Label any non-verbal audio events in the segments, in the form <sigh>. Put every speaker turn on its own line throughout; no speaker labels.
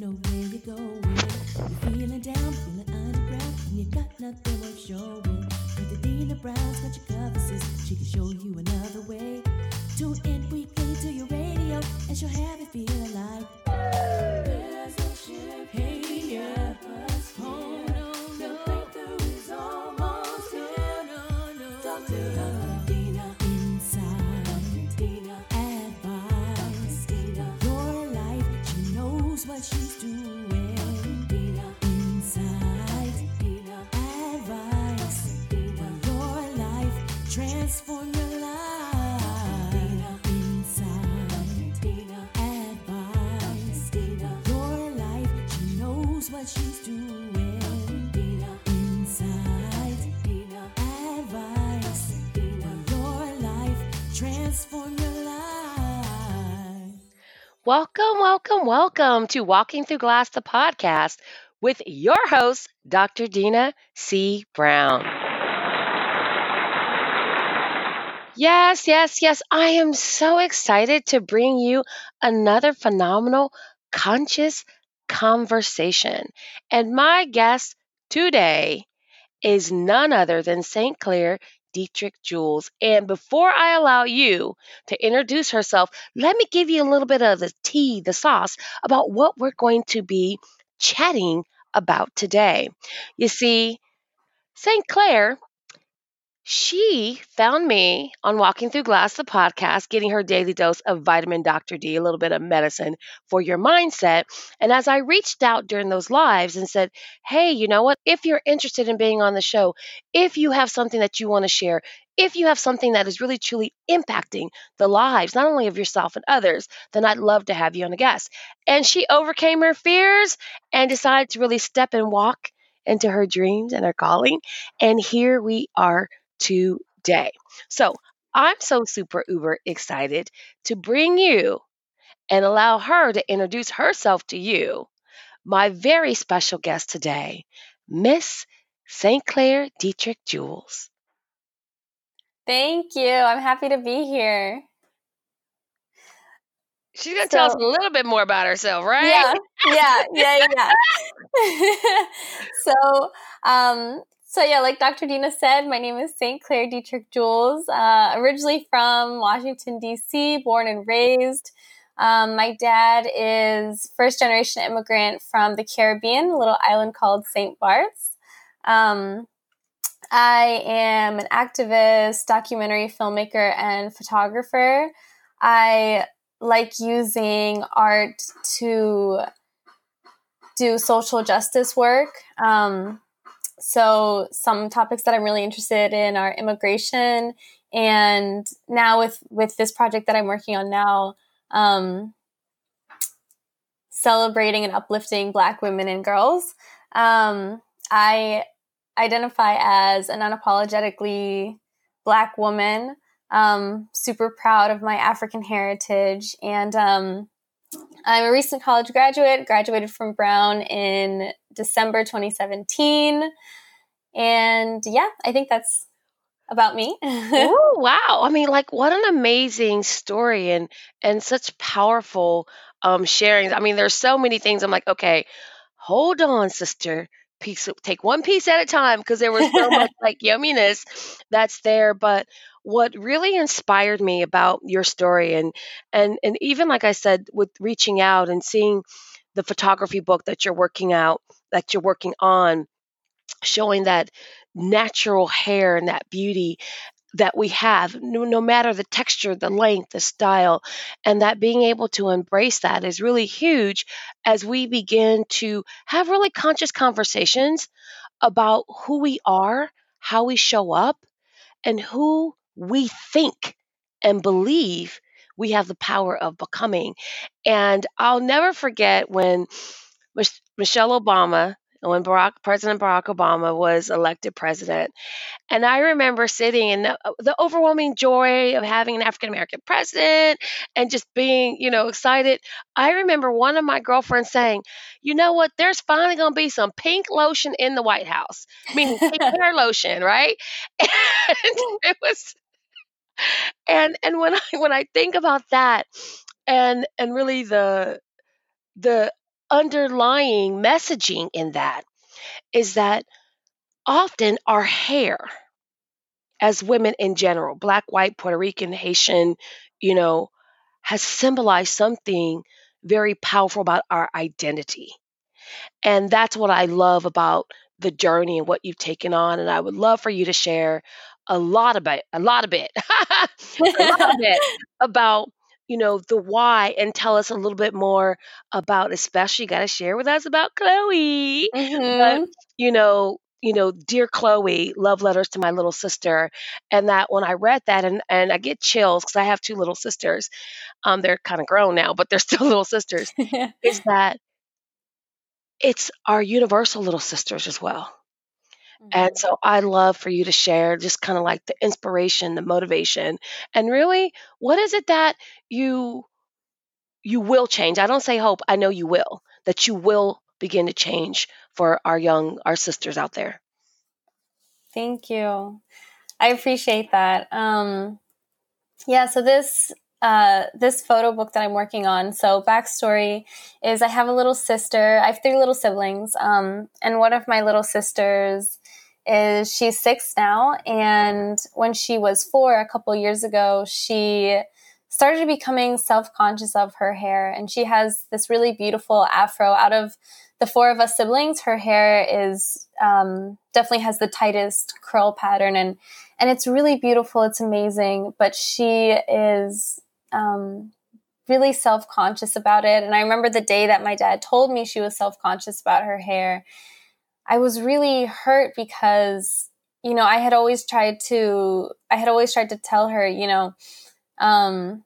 know where you're going. You're feeling down, feeling underground, and you got nothing worth showing. With the Dina Brown's got your sis. She can show you another way. Tune in weekly to your radio, and she'll have you feeling like there's a ship here.
Welcome, welcome, welcome to Walking Through Glass, the podcast with your host, Dr. Dina C. Brown. Yes, yes, yes. I am so excited to bring you another phenomenal conscious conversation. And my guest today is none other than St. Clair Dietrich Jules. And before I allow you to introduce herself, let me give you a little bit of the tea, the sauce about what we're going to be chatting about today. You see, St. Clair, she found me on Walking Through Glass, the podcast, getting her daily dose of vitamin Dr. D, a little bit of medicine for your mindset. And as I reached out during those lives and said, hey, you know what? If you're interested in being on the show, if you have something that you want to share, if you have something that is really truly impacting the lives, not only of yourself and others, then I'd love to have you on a guest. And she overcame her fears and decided to really step and walk into her dreams and her calling. And here we are today. So I'm so super uber excited to bring you and allow her to introduce herself to you, my very special guest today, Miss St. Clair Dietrich Jules.
Thank you. I'm happy to be here.
She's going to tell us a little bit more about herself, right?
Yeah, yeah, yeah, yeah. <laughs> <laughs> so, um, so yeah, like Dr. Dina said, my name is St. Clair Dietrich Jules. Uh, originally from Washington D.C., born and raised. Um, my dad is first generation immigrant from the Caribbean, a little island called St. Bart's. Um, I am an activist, documentary filmmaker, and photographer. I like using art to do social justice work. Um, so some topics that I'm really interested in are immigration, and now with with this project that I'm working on now, um, celebrating and uplifting Black women and girls. Um, I identify as an unapologetically Black woman um, super proud of my African heritage. And um, I'm a recent college graduate, graduated from Brown in December 2017. And yeah, I think that's about me. <laughs>
oh wow i mean like what an amazing story and and such powerful um sharings i mean there's so many things i'm like okay hold on sister piece take one piece at a time because there was so much <laughs> like yumminess that's there but what really inspired me about your story and and and even like i said with reaching out and seeing the photography book that you're working out that you're working on showing that natural hair and that beauty that we have, no, no matter the texture, the length, the style, and that being able to embrace that is really huge as we begin to have really conscious conversations about who we are, how we show up, and who we think and believe we have the power of becoming. And I'll never forget when Mich- Michelle Obama, when Barack, President Barack Obama was elected president, and I remember sitting in the, uh, the overwhelming joy of having an African American president and just being, you know, excited. I remember one of my girlfriends saying, "You know what? There's finally going to be some pink lotion in the White House, meaning pink <laughs> hair lotion, right?" <laughs> And it was, and and when <laughs> I when I think about that, and and really the the underlying messaging in that is that often our hair, as women in general, black, white, Puerto Rican, Haitian, you know, has symbolized something very powerful about our identity. And that's what I love about the journey and what you've taken on. And I would love for you to share a lot about a lot of it, <laughs> a lot of it about you know the why and tell us a little bit more about especially you got to share with us about chloe
Mm-hmm.
but you know you know dear chloe love letters to my little sister and that when i read that and and i get chills because i have two little sisters um they're kind of grown now but they're <laughs> still little sisters <laughs> is that it's our universal little sisters as well and so I'd love for you to share just kind of like the inspiration, the motivation, and really what is it that you you will change? I don't say hope, I know you will. That you will begin to change for our young our sisters out there.
Thank you. I appreciate that. Um, yeah, so this uh, this photo book that I'm working on. So backstory is I have a little sister. I have three little siblings, um, and one of my little sisters is she's six now. And when she was four, a couple years ago, she started becoming self conscious of her hair, and she has this really beautiful afro. Out of the four of us siblings, her hair is um, definitely has the tightest curl pattern, and and it's really beautiful. It's amazing, but she is um, really self conscious about it. And I remember the day that my dad told me she was self conscious about her hair. I was really hurt because, you know, I had always tried to, I had always tried to tell her, you know, um,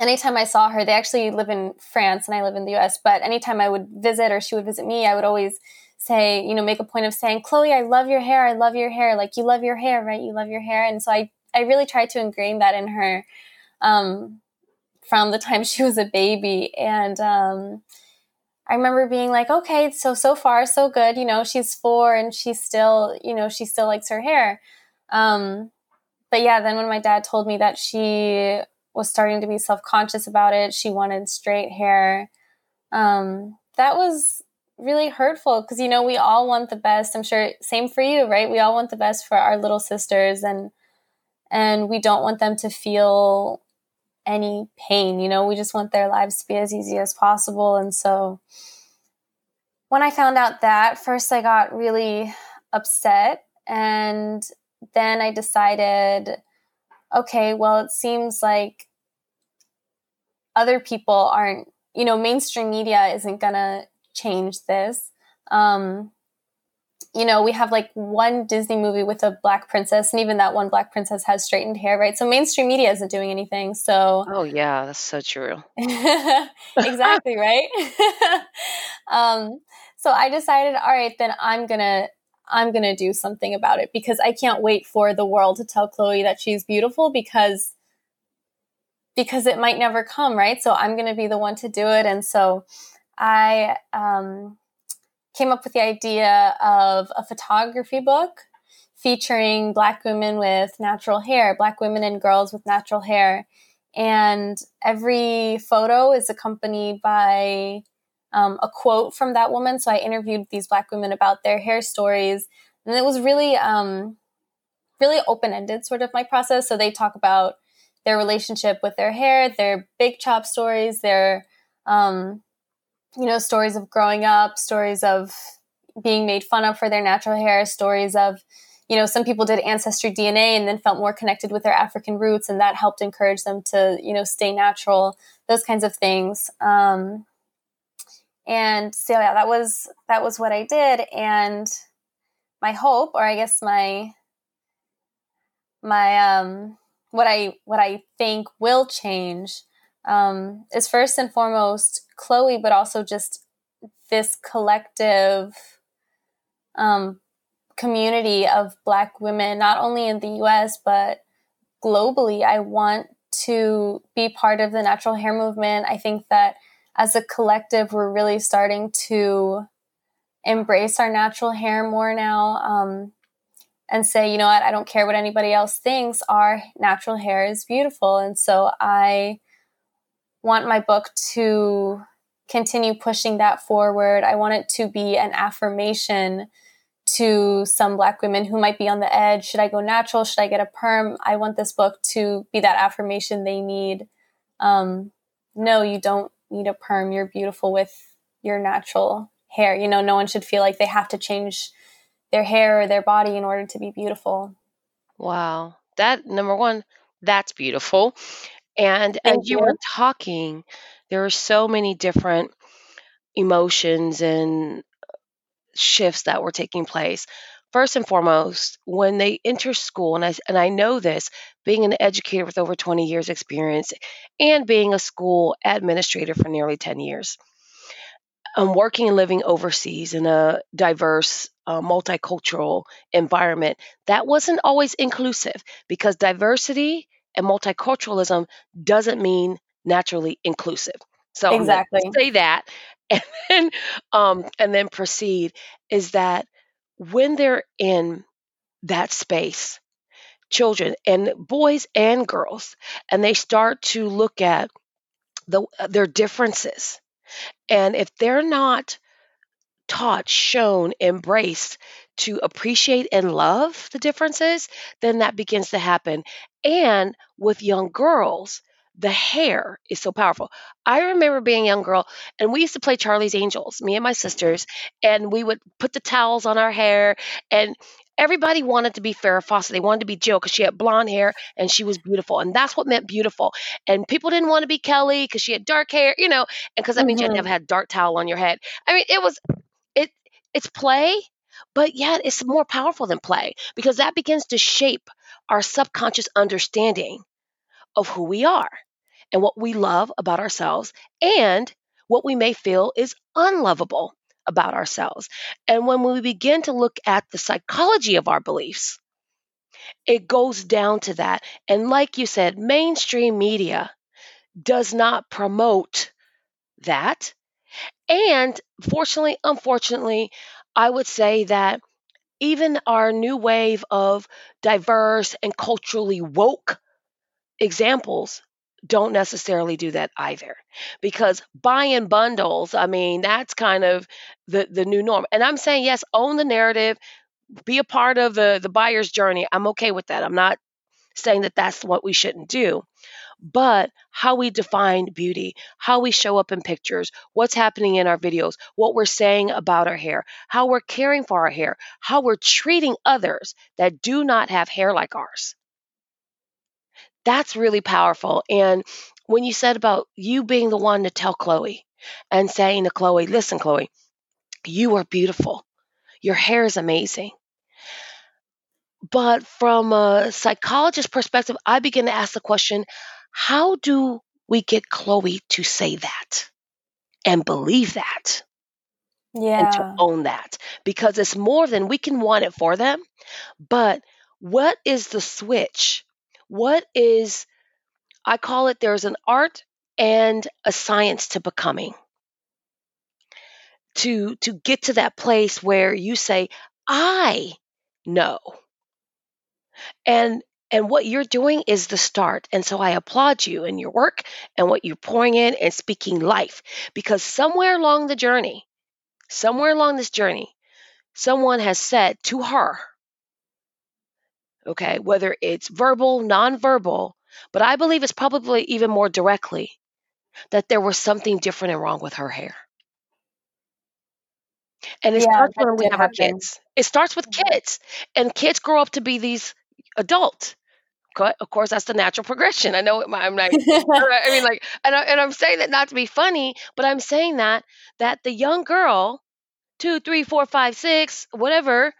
anytime I saw her, they actually live in France and I live in the US, but anytime I would visit or she would visit me, I would always say, you know, make a point of saying, Chloe, I love your hair. I love your hair. Like, you love your hair, right? You love your hair. And so I, I really tried to ingrain that in her um, from the time <laughs> she was a baby. And um, I remember being like, okay, so so far so good. You know, she's four and she's still, you know, she still likes her hair. Um, but yeah, then when my dad told me that she was starting to be self conscious about it, she wanted straight hair. Um, that was really hurtful because you know we all want the best. I'm sure same for you, right? We all want the best for our little sisters and and we don't want them to feel any pain. You know, we just want their lives to be as easy as possible. And so when I found out that, first I got really upset. And then I decided, okay, well, it seems like other people aren't, you know, mainstream media isn't going to change this. Um, you know, we have like one Disney movie with a black princess, and even that one black princess has straightened hair, right? So mainstream media isn't doing anything. So,
oh yeah, that's so true. <laughs>
exactly <laughs> right. <laughs> um, so I decided, all right, then I'm gonna I'm gonna do something about it because I can't wait for the world to tell Chloe that she's beautiful because because it might never come, right? So I'm gonna be the one to do it, and so I um, came up with the idea of a photography book featuring black women with natural hair, black women and girls with natural hair. And every photo is accompanied by um, a quote from that woman. So I interviewed these black women about their hair stories. And it was really, um, really open ended, sort of my process. So they talk about their relationship with their hair, their big chop stories, their um, you know, stories of growing up, stories of being made fun of for their natural hair, stories of, you know, some people did ancestry DNA and then felt more connected with their African roots, and that helped encourage them to, you know, stay natural. Those kinds of things. Um, and so yeah, that was that was what I did, and my hope, or I guess my my um, what I what I think will change um, is first and foremost Chloe, but also just this collective um, community of Black women, not only in the US, but globally. I want to be part of the natural hair movement. I think that as a collective, we're really starting to embrace our natural hair more now um, and say, you know what, I don't care what anybody else thinks, our natural hair is beautiful. And so I want my book to continue pushing that forward. I want it to be an affirmation to some black women who might be on the edge. Should I go natural? Should I get a perm? I want this book to be that affirmation they need. Um, no, you don't need a perm. You're beautiful with your natural hair. You know, no one should feel like they have to change their hair or their body in order to be beautiful.
Wow. That number one, that's beautiful. And
Thank
as you
you.
were talking, there are so many different emotions and shifts that were taking place. First and foremost, when they enter school, and I, and I know this, being an educator with over 20 years experience and being a school administrator for nearly 10 years, um, working and living overseas in a diverse, uh, multicultural environment, that wasn't always inclusive because diversity and multiculturalism doesn't mean naturally inclusive. So
Exactly.
say that <laughs> and then um, and then proceed is that when they're in that space, children and boys and girls, and they start to look at the their differences, and if they're not taught, shown, embraced to appreciate and love the differences, then that begins to happen. And with young girls, the hair is so powerful. I remember being a young girl, and we used to play Charlie's Angels, me and my sisters, and we would put the towels on our hair, and everybody wanted to be Farrah Fawcett. They wanted to be Jill because she had blonde hair and she was beautiful, and that's what meant beautiful. And people didn't want to be Kelly because she had dark hair, you know, and because that means you had to
Mhm.
have had dark towel on your head. I mean, it was it it's play, but yet it's more powerful than play because that begins to shape our subconscious understanding of who we are and what we love about ourselves and what we may feel is unlovable about ourselves. And when we begin to look at the psychology of our beliefs, it goes down to that. And like you said, mainstream media does not promote that. And fortunately, unfortunately, I would say that even our new wave of diverse and culturally woke examples don't necessarily do that either. Because buying bundles i mean that's kind of the the new norm. And i'm saying yes own the narrative be a part of the the buyer's journey. I'm okay with that. I'm not saying that that's what we shouldn't do but how we define beauty, how we show up in pictures, what's happening in our videos, what we're saying about our hair, how we're caring for our hair, how we're treating others that do not have hair like ours. That's really powerful. And when you said about you being the one to tell Chloe and saying to Chloe, listen, Chloe, you are beautiful. Your hair is amazing. But from a psychologist perspective, I begin to ask the question how do we get Chloe to say that and believe that Yeah. and to own that? Because it's more than we can want it for them, but what is the switch? What is, I call it, there's an art and a science to becoming. To, to get to that place where you say, I know. And and what you're doing is the start. And so I applaud you and your work and what you're pouring in and speaking life. Because somewhere along the journey, somewhere along this journey, someone has said to her, okay, whether it's verbal, nonverbal, but I believe it's probably even more directly that there was something different and wrong with her hair. And it
Yeah,
starts when we have our kids. It starts with
Mhm.
kids, and kids grow up to be these adults. Co- Of course, that's the natural progression. I know it- I'm like, I mean, <laughs> like, and, I, and I'm saying that not to be funny, but I'm saying that that the young girl, two, three, four, five, six, whatever,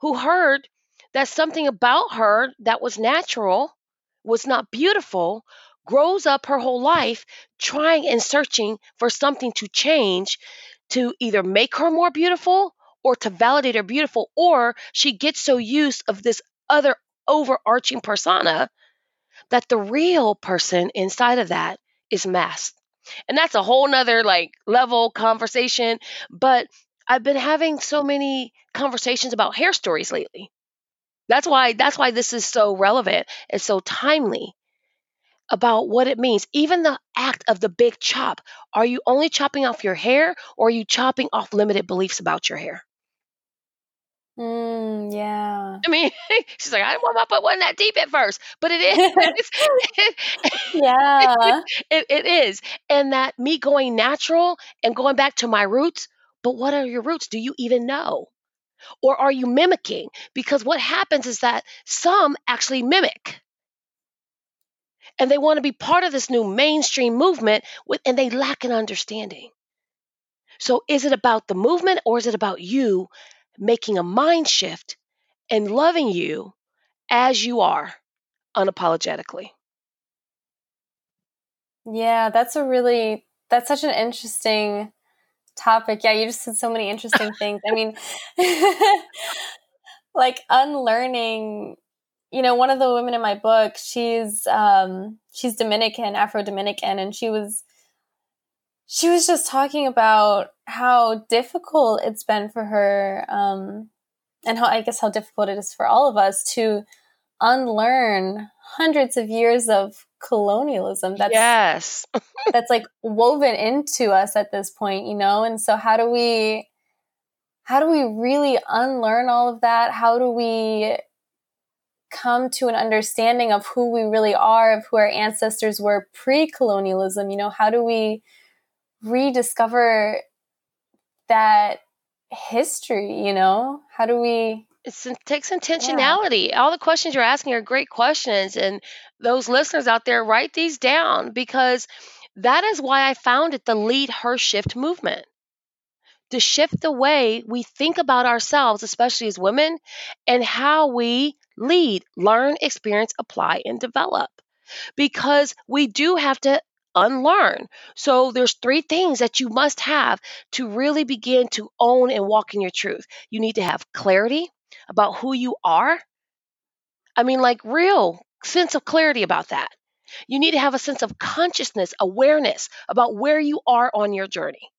who heard that something about her that was natural was not beautiful, grows up her whole life trying and searching for something to change to either make her more beautiful or to validate her beautiful, or she gets so used of this other overarching persona that the real person inside of that is masked. And that's a whole nother like level conversation. But I've been having so many conversations about hair stories lately. That's why that's why this is so relevant and so timely about what it means. Even the act of the big chop. Are you only chopping off your hair or are you chopping off limited beliefs about your hair?
Mm, yeah.
I mean, <laughs> she's like, I didn't want my butt wasn't that deep at first, but it is. <laughs> <laughs>
yeah.
it, it is. And that me going natural and going back to my roots, but what are your roots? Do you even know? Or are you mimicking? Because what happens is that some actually mimic. And they want to be part of this new mainstream movement with and they lack an understanding. So is it about the movement or is it about you making a mind shift and loving you as you are unapologetically?
Yeah, that's a really that's such an interesting topic. Yeah, you just said so many interesting <laughs> things. I mean, <laughs> like unlearning. You know, one of the women in my book, she's um, she's Dominican, Afro Dominican, and she was she was just talking about how difficult it's been for her, um, and how I guess how difficult it is for all of us to unlearn hundreds of years of colonialism that's
yes. <laughs>
that's like woven into us at this point you know? And so how do we how do we really unlearn all of that? How do we come to an understanding of who we really are of who our ancestors were pre-colonialism you know? How do we rediscover that history you know how do we
it's, it takes intentionality. Yeah. All the questions you're asking are great questions. And those listeners out there, write these down because that is why I founded the Lead Her Shift movement to shift the way we think about ourselves, especially as women, and how we lead, learn, experience, apply, and develop. Because we do have to unlearn. So there's three things that you must have to really begin to own and walk in your truth. You need to have clarity, about who you are. I mean, like real sense of clarity about that. You need to have a sense of consciousness, awareness about where you are on your journey.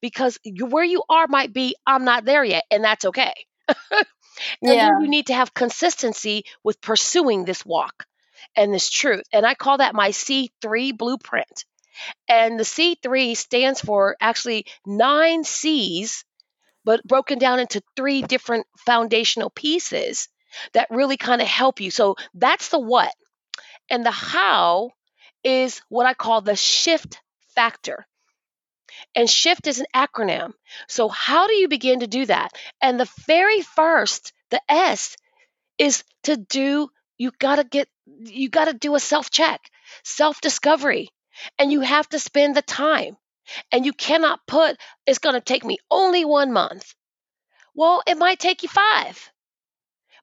Because you, where you are might be, I'm not there yet, and that's okay. <laughs> and yeah. you need to have consistency with pursuing this walk and this truth. And I call that my C3 blueprint. And the C3 stands for actually nine C's but broken down into three different foundational pieces that really kind of help you. So that's the what. And the how is what I call the shift factor. And shift is an acronym. So, how do you begin to do that? And the very first, the S, is to do, you got to get, you got to do a self check, self discovery. And you have to spend the time. And you cannot put, it's going to take me only one month. Well, it might take you five.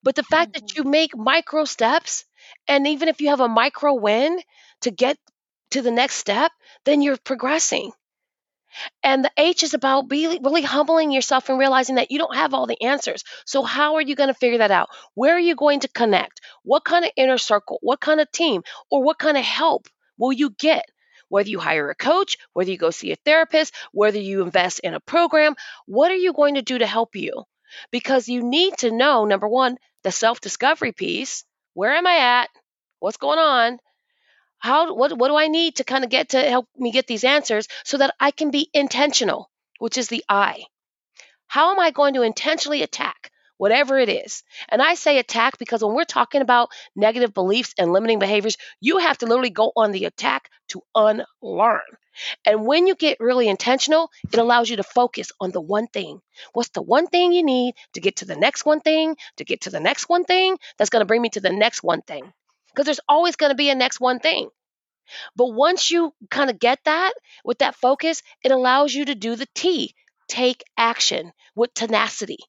But the fact that
Mm-hmm.
you make micro steps, and even if you have a micro win to get to the next step, then you're progressing. And the H is about be, really humbling yourself and realizing that you don't have all the answers. So, how are you going to figure that out? Where are you going to connect? What kind of inner circle? What kind of team? Or what kind of help will you get? Whether you hire a coach, whether you go see a therapist, whether you invest in a program, what are you going to do to help you? Because you need to know number one, the self discovery piece. Where am I at? What's going on? How what what do I need to kind of get to help me get these answers so that I can be intentional, which is the I. How am I going to intentionally attack whatever it is? And I say attack because when we're talking about negative beliefs and limiting behaviors, you have to literally go on the attack to unlearn. And when you get really intentional, it allows you to focus on the one thing. What's the one thing you need to get to the next one thing, to get to the next one thing that's going to bring me to the next one thing? Because there's always going to be a next one thing. But once you kind of get that with that focus, it allows you to do the T, take action with tenacity.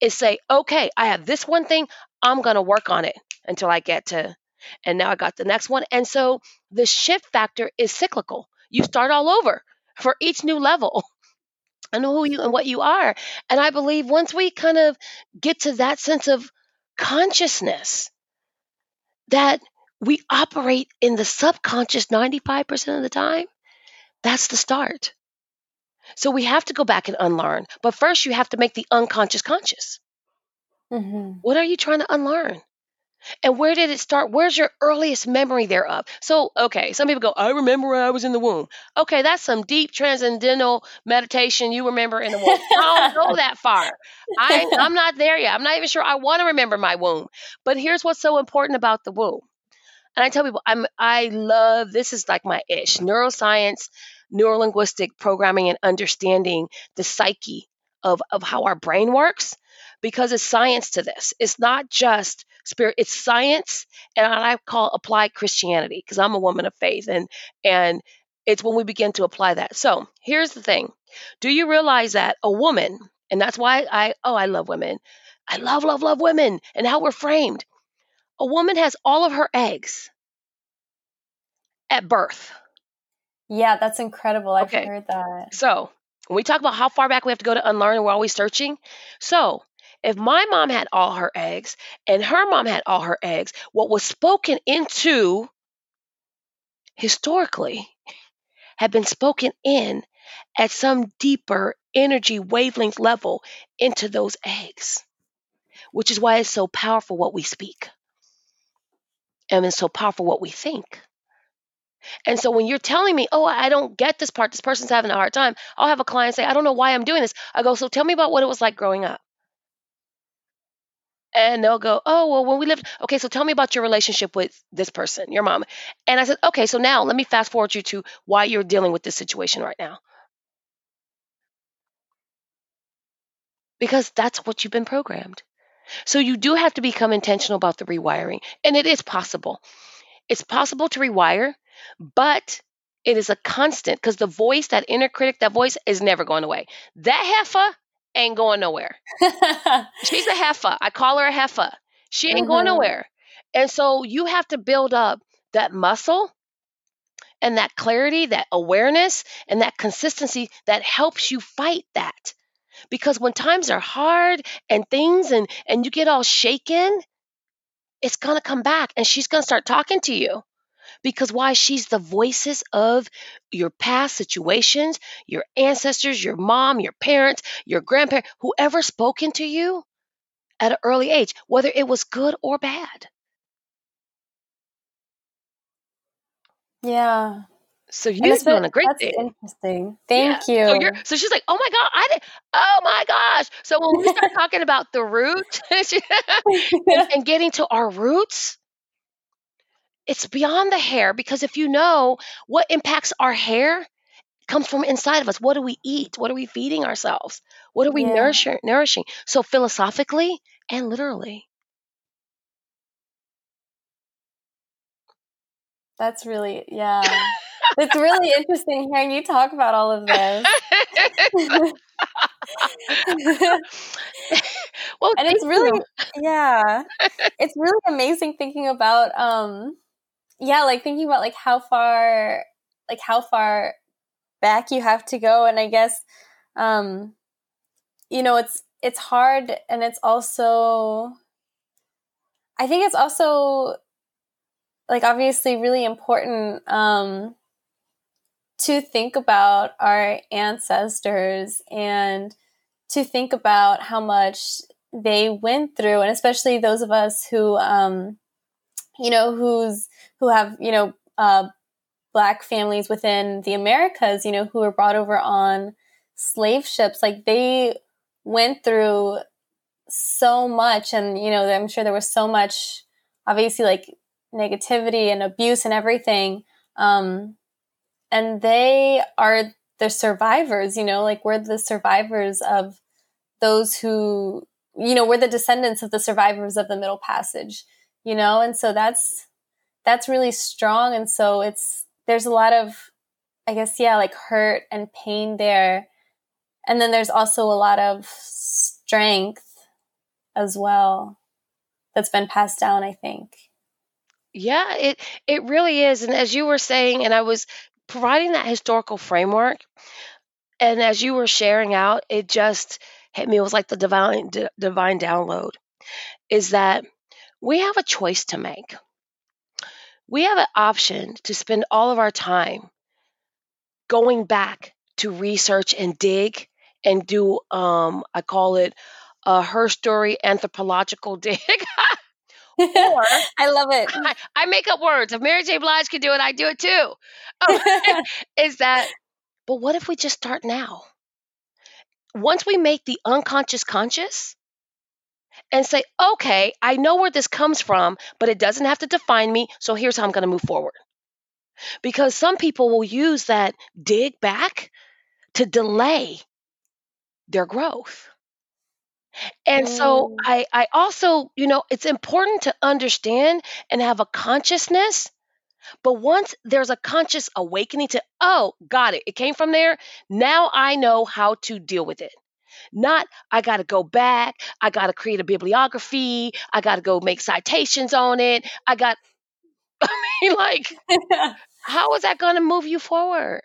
Is say, okay, I have this one thing, I'm going to work on it until I get to, and now I got the next one. And so the shift factor is cyclical. You start all over for each new level. <laughs> I know who you and what you are. And I believe once we kind of get to that sense of consciousness, that we operate in the subconscious 95% of the time, that's the start. So we have to go back and unlearn. But first, you have to make the unconscious conscious.
Mm-hmm.
What are you trying to unlearn? And where did it start? Where's your earliest memory thereof? So, okay, some people go, I remember when I was in the womb. Okay, that's some deep transcendental meditation you remember in the womb. I don't go <laughs> that far. I, I'm not there yet. I'm not even sure I want to remember my womb. But here's what's so important about the womb. And I tell people, I'm I love this is like my ish. Neuroscience, neurolinguistic programming, and understanding the psyche of, of how our brain works because it's science to this. It's not just spirit, it's science and I call applied Christianity because I'm a woman of faith and and it's when we begin to apply that. So here's the thing. Do you realize that a woman, and that's why I oh I love women. I love, love, love women and how we're framed. A woman has all of her eggs at birth.
Yeah, that's incredible. I've
Okay.
heard that.
So when we talk about how far back we have to go to unlearn and we're always searching. So if my mom had all her eggs and her mom had all her eggs, what was spoken into historically had been spoken in at some deeper energy wavelength level into those eggs, which is why it's so powerful what we speak and it's so powerful what we think. And so when you're telling me, oh, I don't get this part, this person's having a hard time, I'll have a client say, I don't know why I'm doing this. I go, so tell me about what it was like growing up. And they'll go, oh, well, when we lived, okay, so tell me about your relationship with this person, your mom. And I said, okay, so now let me fast forward you to why you're dealing with this situation right now. Because that's what you've been programmed. So you do have to become intentional about the rewiring. And it is possible. It's possible to rewire, but it is a constant because the voice, that inner critic, that voice is never going away. That heifer ain't going nowhere. <laughs> She's a heifer. I call her a heifer. She ain't going
Mhm.
nowhere. And so you have to build up that muscle and that clarity, that awareness, and that consistency that helps you fight that. Because when times are hard and things and and you get all shaken, it's going to come back and she's going to start talking to you. Because why? She's the voices of your past situations, your ancestors, your mom, your parents, your grandparents, whoever spoken to you at an early age, whether it was good or bad.
yeah.
So you're
it's been-
doing a great
that's
thing.
interesting. Thank
So
you.
you're so she's like, oh my god, I did, oh my gosh. So when we start <laughs> talking about the root <laughs> and, and getting to our roots, it's beyond the hair because if you know what impacts our hair comes from inside of us. What do we eat? What are we feeding ourselves? What are we
Yeah.
nourishing nourishing? So philosophically and literally.
That's really, yeah. it's really interesting hearing you talk about all of this. <laughs>
well,
and it's really
you.
yeah it's really amazing thinking about um yeah like thinking about like how far like how far back you have to go and i guess um you know it's it's hard and it's also i think it's also like obviously really important um to think about our ancestors and to think about how much they went through and especially those of us who um you know who's who have you know uh black families within the americas you know who were brought over on slave ships. Like they went through so much and you know i'm sure there was so much obviously like negativity and abuse and everything um and they are the survivors you know like we're the survivors of those who you know we're the descendants of the survivors of the middle passage you know and so that's that's really strong and so it's there's a lot of i guess yeah like hurt and pain there and then there's also a lot of strength as well that's been passed down i think
Yeah, it it really is. And as you were saying, and I was providing that historical framework, and as you were sharing out, it just hit me. It was like the divine d- divine download. Is that we have a choice to make. We have an option to spend all of our time going back to research and dig and do um I call it a her story anthropological <laughs> dig or <laughs>
I love it.
I, I make up words. If Mary J. Blige can do it, I do it too. Um, <laughs> is that, but what if we just start now? Once we make the unconscious conscious and say, okay, I know where this comes from, but it doesn't have to define me. So here's how I'm going to move forward. Because some people will use that dig back to delay their growth. And so
Mm.
I, I also, you know, it's important to understand and have a consciousness. But once there's a conscious awakening to, oh, got it, it came from there. Now I know how to deal with it. Not, I got to go back. I got to create a bibliography. I got to go make citations on it. I got, <laughs> I mean, like, <laughs> how is that going to move you forward?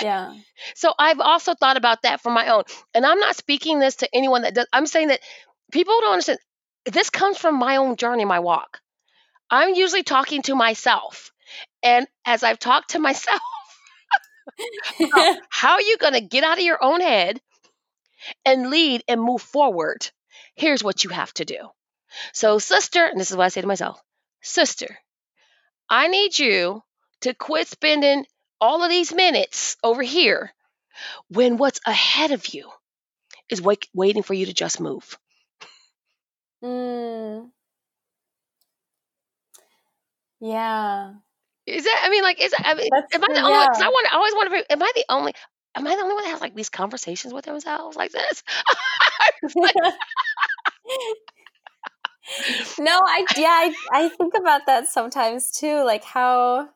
yeah.
So I've also thought about that for my own. And I'm not speaking this to anyone that does, I'm saying that people don't understand. This comes from my own journey, my walk. I'm usually talking to myself. And as I've talked to <laughs> myself, how are you going to get out of your own head and lead and move forward? Here's what you have to do. So, sister, and this is what I say to myself sister, I need you to quit spending all of these minutes over here when what's ahead of you is wait, waiting for you to just move.
Mm. Yeah.
Is that? I mean, like, is I mean,
That's
am I the only? Because. I wonder. I always wonder. If, am I the only? Am I the only one that has like these conversations with themselves like this? <laughs>
no, I yeah, I, I think about that sometimes too, like how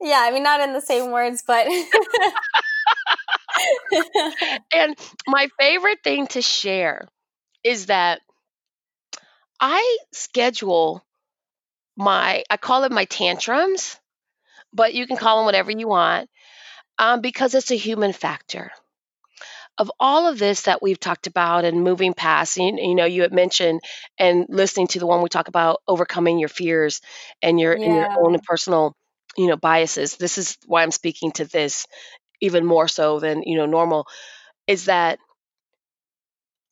yeah, I mean not in the same words, but <laughs>
and my favorite thing to share is that I schedule my. I call it my tantrums, but you can call them whatever you want, um, because it's a human factor. of all of this that we've talked about and moving past, you, you know, you had mentioned and listening to the one we talk about overcoming your fears and your and your own personal, you know, biases. This is why I'm speaking to this even more so than you know normal. Is that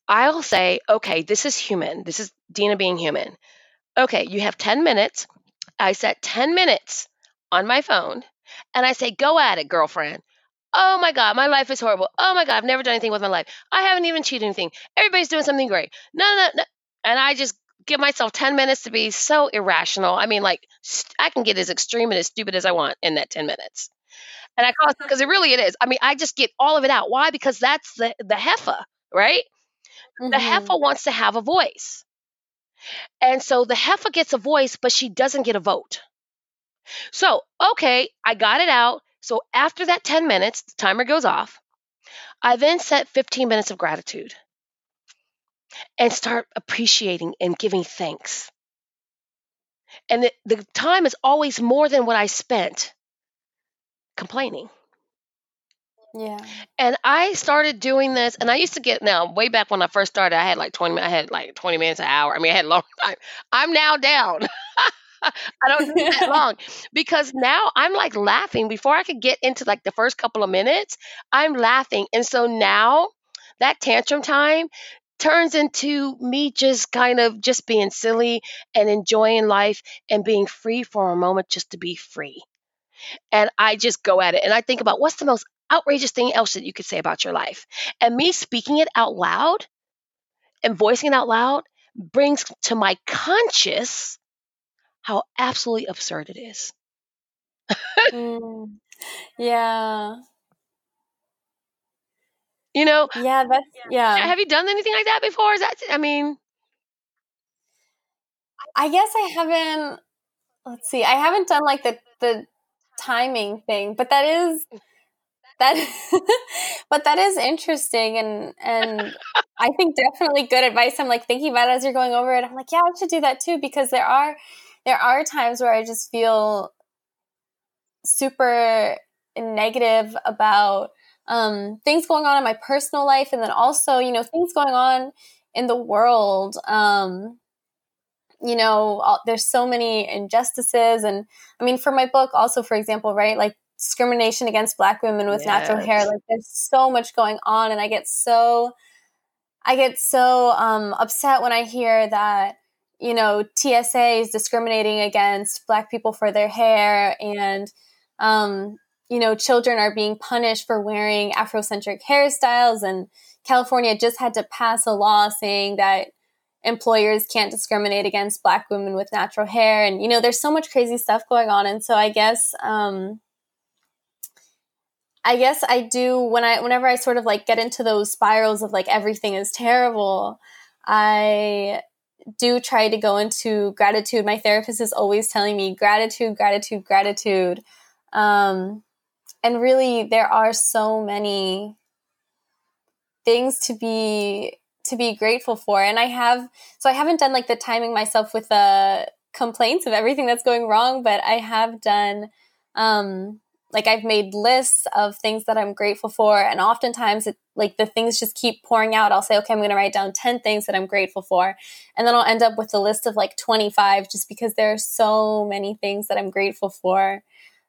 I'll say, okay, this is human. This is Dina being human. Okay, you have 10 minutes. I set 10 minutes on my phone and I say, go at it, girlfriend. Oh my God, my life is horrible. Oh my God, I've never done anything with my life. I haven't even cheated anything. Everybody's doing something great. No, no, no. And I just give myself 10 minutes to be so irrational. I mean, like, st- I can get as extreme and as stupid as I want in that 10 minutes. And I call it because it really it is. I mean, I just get all of it out. Why? Because that's the, the heifer, right? The
Mhm.
heifer wants to have a voice. And so the heifer gets a voice, but she doesn't get a vote. So, okay, I got it out. So after that 10 minutes, the timer goes off. I then set 15 minutes of gratitude and start appreciating and giving thanks. And the, the time is always more than what I spent complaining.
Yeah.
And I started doing this, and I used to get now way back when I first started. I had like twenty. I had like twenty minutes an hour. I mean, I had a long <laughs> time. I'm now down. <laughs> I don't need that <laughs> long because now I'm like laughing before I could get into like the first couple of minutes. I'm laughing, and so now that tantrum time turns into me just kind of just being silly and enjoying life and being free for a moment just to be free and I just go at it and I think about what's the most outrageous thing else that you could say about your life. And me speaking it out loud and voicing it out loud brings to my conscious how absolutely absurd it is.
Mm. Yeah.
You know,
Yeah, that's yeah.
have you done anything like that before? Is that I mean,
I guess I haven't let's see. I haven't done like the the timing thing, but that is that <laughs> but that is interesting and and I think definitely good advice. I'm like thinking about it as you're going over it. I'm like, yeah, I should do that too because there are there are times where I just feel super negative about um, things going on in my personal life and then also, you know, things going on in the world. Um, you know, all, there's so many injustices. And I mean, for my book, also, for example, right, like discrimination against Black women with natural hair, like there's so much going on. And I get so, I get so um, upset when I hear that, you know, TSA is discriminating against Black people for their hair, and um, you know, children are being punished for wearing Afrocentric hairstyles, and California just had to pass a law saying that employers can't discriminate against black women with natural hair. And you know there's so much crazy stuff going on. And so i guess um i guess i do when i whenever i sort of like get into those spirals of like everything is terrible i do try to go into gratitude. My therapist is always telling me gratitude gratitude gratitude. Um and really there are so many things to be to be grateful for. And i have so i haven't done like the timing myself with the complaints of everything that's going wrong but i have done um like i've made lists of things that i'm grateful for and oftentimes it like the things just keep pouring out i'll say okay i'm going to write down 10 things that i'm grateful for and then i'll end up with a list of like 25 just because there are so many things that i'm grateful for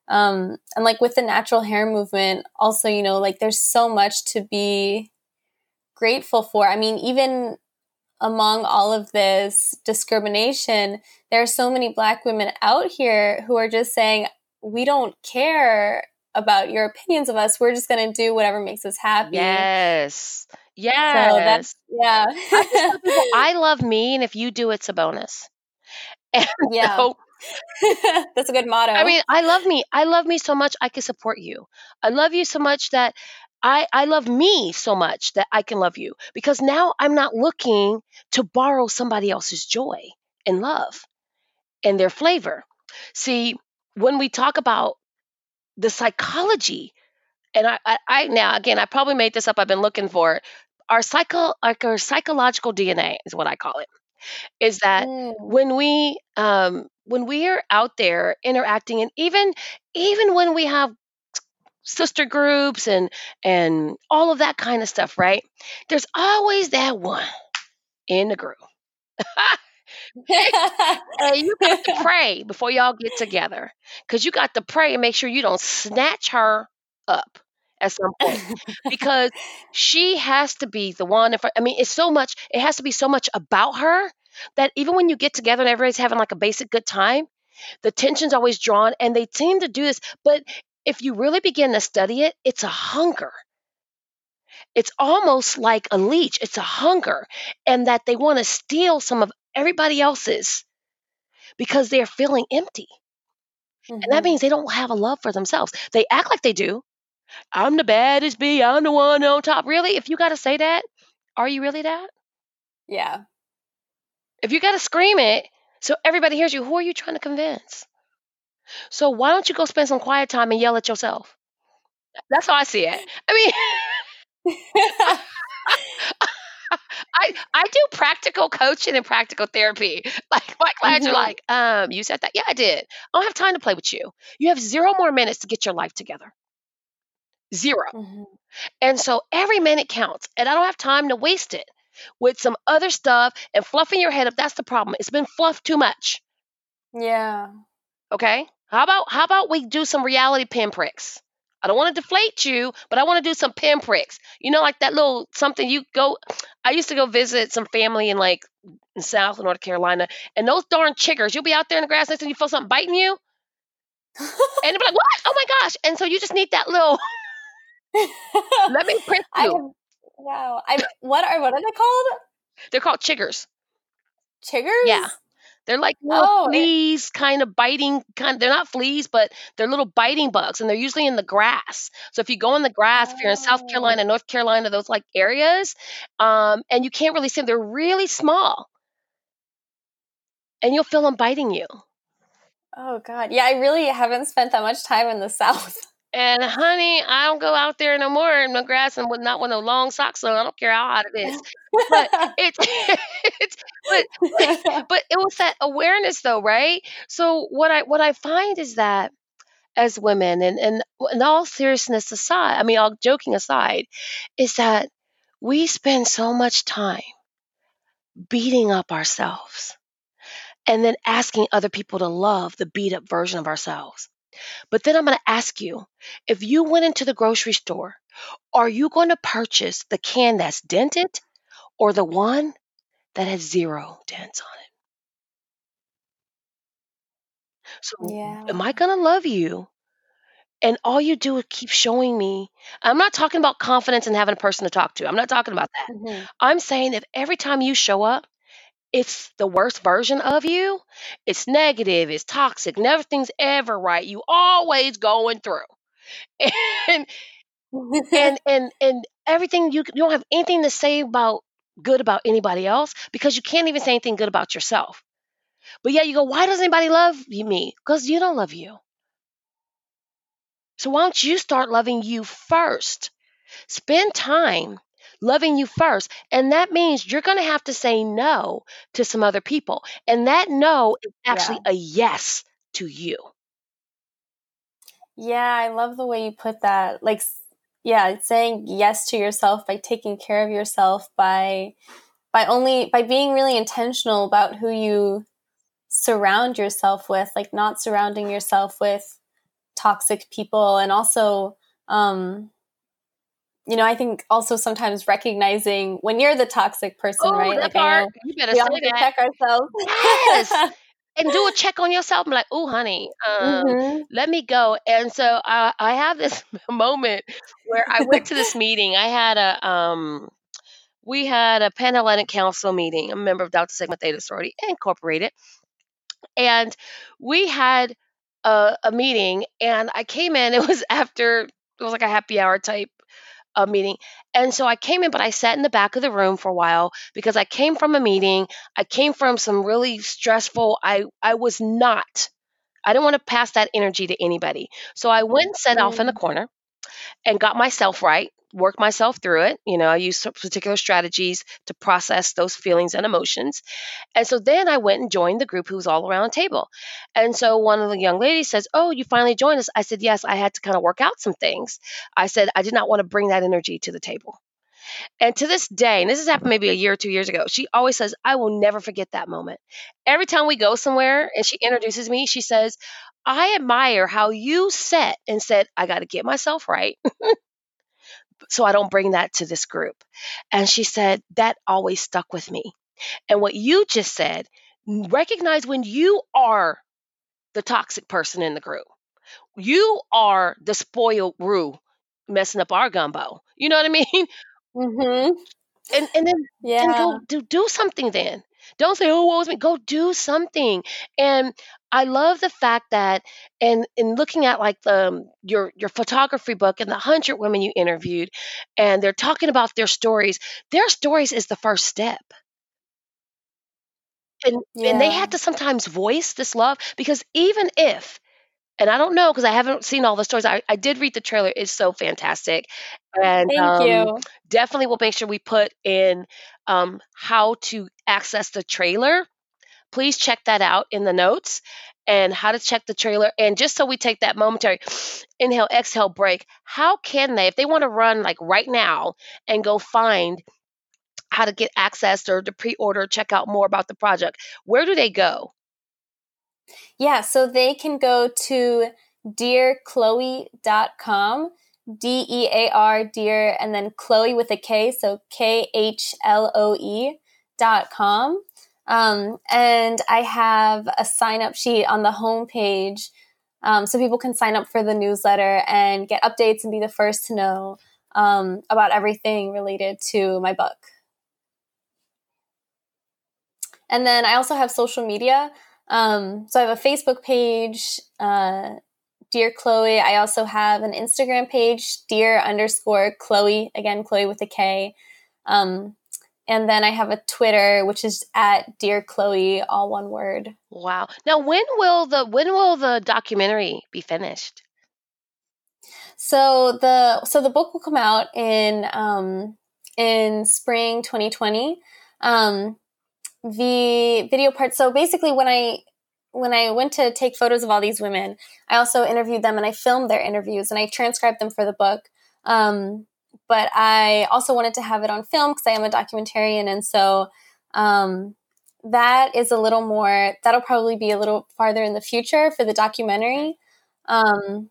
um and like with the natural hair movement also you know like there's so much to be grateful for. I mean, even among all of this discrimination, there are so many black women out here who are just saying, we don't care about your opinions of us. We're just going to do whatever makes us happy.
Yes. Yes.
So that's, yeah.
I, people, <laughs> I love me, and if you do, it's a bonus. <laughs> And
yeah.
So, <laughs>
that's a good motto.
I mean, I love me. I love me so much I can support you. I love you so much that I, I love me so much that I can love you because now I'm not looking to borrow somebody else's joy and love and their flavor. See, when we talk about the psychology, and I, I, I now again, I probably made this up. I've been looking for it. Our psycho, like our psychological DNA is what I call it. Is that
Mm.
when we um, when we are out there interacting, and even even when we have sister groups and and all of that kind of stuff, right? There's always that one in the group. <laughs> and you got to pray before y'all get together because you got to pray and make sure you don't snatch her up at some point because she has to be the one. I mean, it's so much. It has to be so much about her that even when you get together and everybody's having like a basic good time, the tension's always drawn, and they seem to do this. But if you really begin to study it, it's a hunger. It's almost like a leech. It's a hunger, and that they want to steal some of everybody else's because they're feeling empty. And that
Mhm.
means they don't have a love for themselves. They act like they do. I'm the baddest bee. I'm the one on top. Really? If you got to say that, are you really that?
yeah.
If you got to scream it so everybody hears you, who are you trying to convince? So why don't you go spend some quiet time and yell at yourself? That's how I see it. I mean, <laughs> <laughs> I I do practical coaching and practical therapy. <laughs> Like my clients are
Mhm.
like, um, you said that? Yeah, I did. I don't have time to play with you. You have zero more minutes to get your life together. Zero.
Mhm.
And so every minute counts. And I don't have time to waste it with some other stuff and fluffing your head up. That's the problem. It's been fluffed too much.
Yeah.
Okay? How about how about we do some reality pinpricks? I don't want to deflate you, but I want to do some pinpricks. You know, like that little something you go. I used to go visit some family in like in South North Carolina, and those darn chiggers. You'll be out there in the grass next and you feel something biting you, <laughs> and they'll be like, "What? Oh my gosh!" And so you just need that little. <laughs> Let me print <laughs>
I
you.
have, wow. I what are what are they called?
They're called chiggers.
Chiggers?
Yeah. They're like little
Oh, it-
fleas, kind of biting. Kind. They're not fleas, but they're little biting bugs, and they're usually in the grass. So if you go in the grass, if you're in South
Oh.
Carolina, North Carolina, those like areas, um, and you can't really see them, they're really small, and you'll feel them biting you.
Oh god. Yeah, I really haven't spent that much time in the <laughs> South.
And honey, I don't go out there no more in the grass and with not with no long socks on. I don't care how hot it is. But <laughs> it's <laughs> it's but <laughs> but it was that awareness though, right? So what I what I find is that as women and and in all seriousness aside, I mean all joking aside, is that we spend so much time beating up ourselves and then asking other people to love the beat up version of ourselves. But then I'm going to ask you if you went into the grocery store, are you going to purchase the can that's dented or the one that has zero dents on it? So,
Yeah.
am I going to love you? And all you do is keep showing me. I'm not talking about confidence and having a person to talk to. I'm not talking about that.
Mhm.
I'm saying if every time you show up, it's the worst version of you, it's negative, it's toxic, nothing's ever right. You always going through. And and <laughs> and and everything you you don't have anything to say about good about anybody else because you can't even say anything good about yourself. But yeah, you go, why does anybody love you- me? Because you don't love you. So why don't you start loving you first? Spend time loving you first. And that means you're going to have to say no to some other people. And that no is actually a yes to you.
Yeah, I love the way you put that. Like, yeah, saying yes to yourself by taking care of yourself by by only by being really intentional about who you surround yourself with, like not surrounding yourself with toxic people, and also, um, you know, I think also sometimes recognizing when you're the toxic person,
Oh,
right? Like,
part. You better
we all
say
have to
that.
check ourselves.
Yes. <laughs> And do a check on yourself. I'm like, oh, honey, um,
hmm
let me go. And so I, I have this <laughs> moment where I went to this <laughs> meeting. I had a um we had a Pan-Hellenic Council meeting. I'm a member of Delta Sigma Theta Sorority Incorporated, and we had a, a meeting. And I came in. It was after it was like a happy hour type uh, meeting, and so I came in, but I sat in the back of the room for a while because I came from a meeting. I came from some really stressful. I I was not. I didn't want to pass that energy to anybody. So I went and sat off in the
Mm.
corner and got myself right, worked myself through it. You know, I used particular strategies to process those feelings and emotions. And so then I went and joined the group who was all around the table. And so one of the young ladies says, Oh, you finally joined us. I said, Yes, I had to kind of work out some things. I said, I did not want to bring that energy to the table. And to this day, and this has happened maybe a year or two years ago, she always says, I will never forget that moment. Every time we go somewhere and she introduces me, she says, I admire how you sat and said, I got to get myself right so I don't bring that to this group. And she said, that always stuck with me. And what you just said, recognize when you are the toxic person in the group. You are the spoiled brew messing up our gumbo. You know what I mean? <laughs>
hmm
And and then
Yeah.
go do do something then. Don't say, oh, what was me? Go do something. And I love the fact that, and in looking at like the um, your your photography book and the hundred women you interviewed, and they're talking about their stories. Their stories is the first step, and and they had to sometimes voice this love because even if, and I don't know because I haven't seen all the stories. I, I did read the trailer. It's so fantastic, and
Thank
um,
you.
definitely we'll make sure we put in um, how to access the trailer. Please check that out in the notes and how to check the trailer. And just so we take that momentary <sniffs> inhale, exhale break, how can they, if they want to run like right now and go find how to get access or to pre order, check out more about the project, where do they go?
Yeah, so they can go to dearkhloe.com, D E A R, dear, and then Khloe with a K, so K H L O E dot com. Um, and I have a sign up sheet on the homepage um, so people can sign up for the newsletter and get updates and be the first to know um, about everything related to my book. And then I also have social media. Um, so I have a Facebook page, uh, Dear Khloe. I also have an Instagram page, Dear underscore Khloe. Again, Khloe with a K. Um, and then I have a Twitter, which is at Dear Khloe, all one word.
Wow. Now when will the when will the documentary be finished?
So the so the book will come out in um, in spring 2020. Um, the video part. So basically, when I when I went to take photos of all these women, I also interviewed them and I filmed their interviews and I transcribed them for the book. Um, but I also wanted to have it on film because I am a documentarian, and so um, that is a little more. That'll probably be a little farther in the future for the documentary. Um,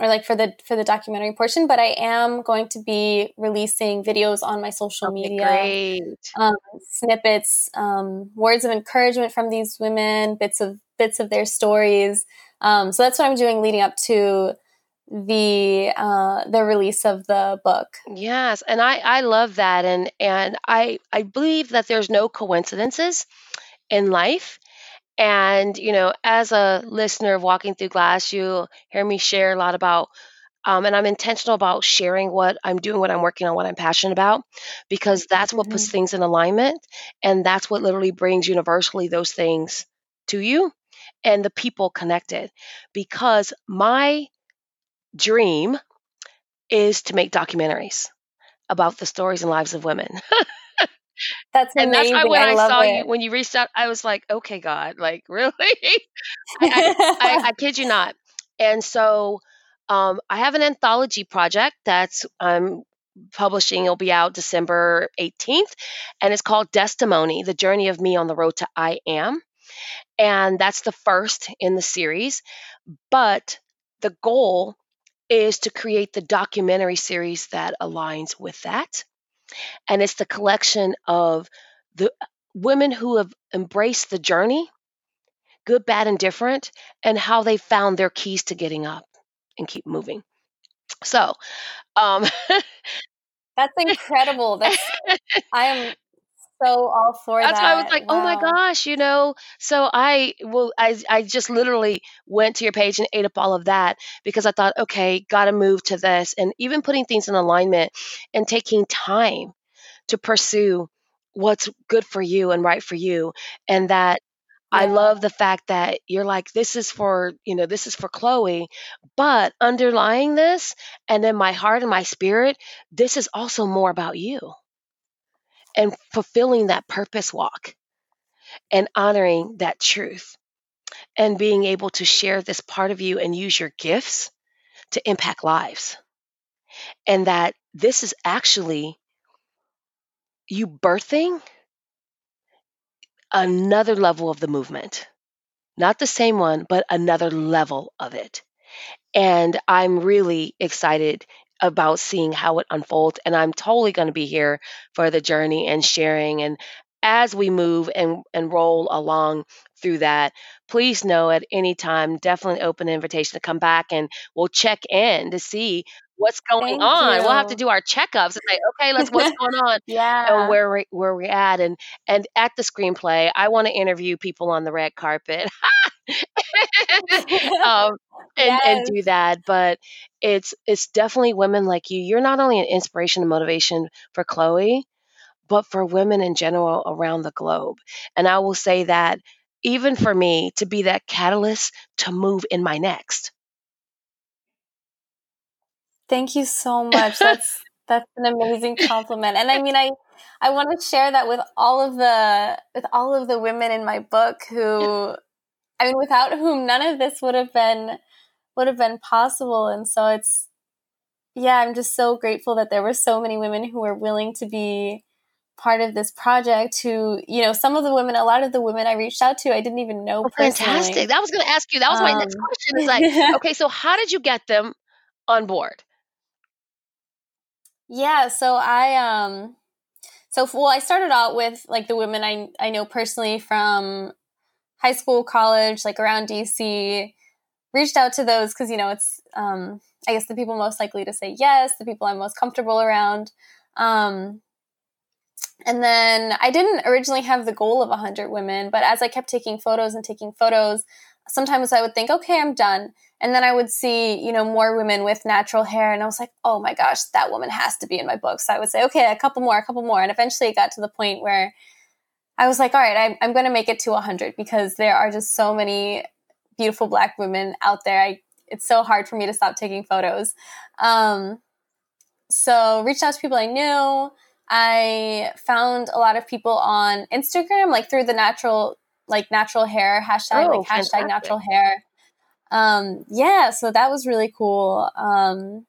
or like for the for the documentary portion, but I am going to be releasing videos on my social
Okay,
media, um, snippets, um, words of encouragement from these women, bits of bits of their stories. Um, so that's what I'm doing leading up to the uh, the release of the book.
Yes, and I I love that and and I I believe that there's no coincidences in life. And you know, as a listener of Walking Through Glass, you hear me share a lot about um, and I'm intentional about sharing what I'm doing, what I'm working on, what I'm passionate about, because that's what puts
Mhm.
things in alignment, and that's what literally brings universally those things to you and the people connected. Because my dream is to make documentaries about the stories and lives of women. <laughs>
That's
And that's
amazing.
why when
I
I saw you when you reached out, I was like, "Okay, God, like <laughs> really?" I, I, I, <laughs> I kid you not. And so um, I have an anthology project that's I'm publishing. It'll be out December 18th, and it's called Testimony: The Journey of Me on the Road to I Am. And that's the first in the series. But the goal is to create the documentary series that aligns with that. And it's the collection of the women who have embraced the journey, good, bad, and different, and how they found their keys to getting up and keep moving. So, um, <laughs>
That's incredible. That's I am so all for that.
that's why I was
that.
like, oh my gosh, you know. So I will, I, I just literally went to your page and ate up all of that because I thought, okay, got to move to this, and even putting things in alignment and taking time to pursue what's good for you and right for you, and that I love the fact that you're like, this is for, you know, this is for Khloe, but underlying this and in my heart and my spirit, this is also more about you and fulfilling that purpose walk and honoring that truth and being able to share this part of you and use your gifts to impact lives. And that this is actually you birthing another level of the movement. Not the same one, but another level of it. And I'm really excited about seeing how it unfolds. And I'm totally going to be here for the journey and sharing. And as we move and, and roll along through that, please know at any time, definitely open invitation to come back and we'll check in to see what's going
Thank
on. We'll have to do our checkups and say, okay, let's what's <laughs> going on and
yeah.
where we where we're at. And and at the screenplay, I want to interview people on the red carpet. <laughs> <laughs> um, and and do that. But it's it's definitely women like you. You're not only an inspiration and motivation for Khloe, but for women in general around the globe. And I will say that even for me to be that catalyst to move in my next.
Thank you so much. That's <laughs> that's an amazing compliment. And I mean I I want to share that with all of the with all of the women in my book who I mean without whom none of this would have been would have been possible and so it's yeah, I'm just so grateful that there were so many women who were willing to be part of this project who, you know, some of the women, a lot of the women I reached out to, I didn't even know
Oh,
personally.
fantastic. That was going to ask you. That was my next
Um,
question. Is like, <laughs> okay, so how did you get them on board?
yeah, so I um so well I started out with like the women I I know personally from high school, college, like around DC. Reached out to those cuz you know, it's um I guess the people most likely to say yes, the people I'm most comfortable around. Um and then I didn't originally have the goal of 100 women, but as I kept taking photos and taking photos, sometimes I would think, okay, I'm done. And then I would see, you know, more women with natural hair. And I was like, oh my gosh, that woman has to be in my book. So I would say, okay, a couple more, a couple more. And eventually it got to the point where I was like, all right, I'm, I'm going to make it to 100 because there are just so many beautiful black women out there. I, it's so hard for me to stop taking photos. Um, so reached out to people I knew. I found a lot of people on Instagram, like through the natural, like natural hair hashtag,
Oh,
like hashtag
fantastic.
natural hair. Um, yeah, so that was really cool. Um,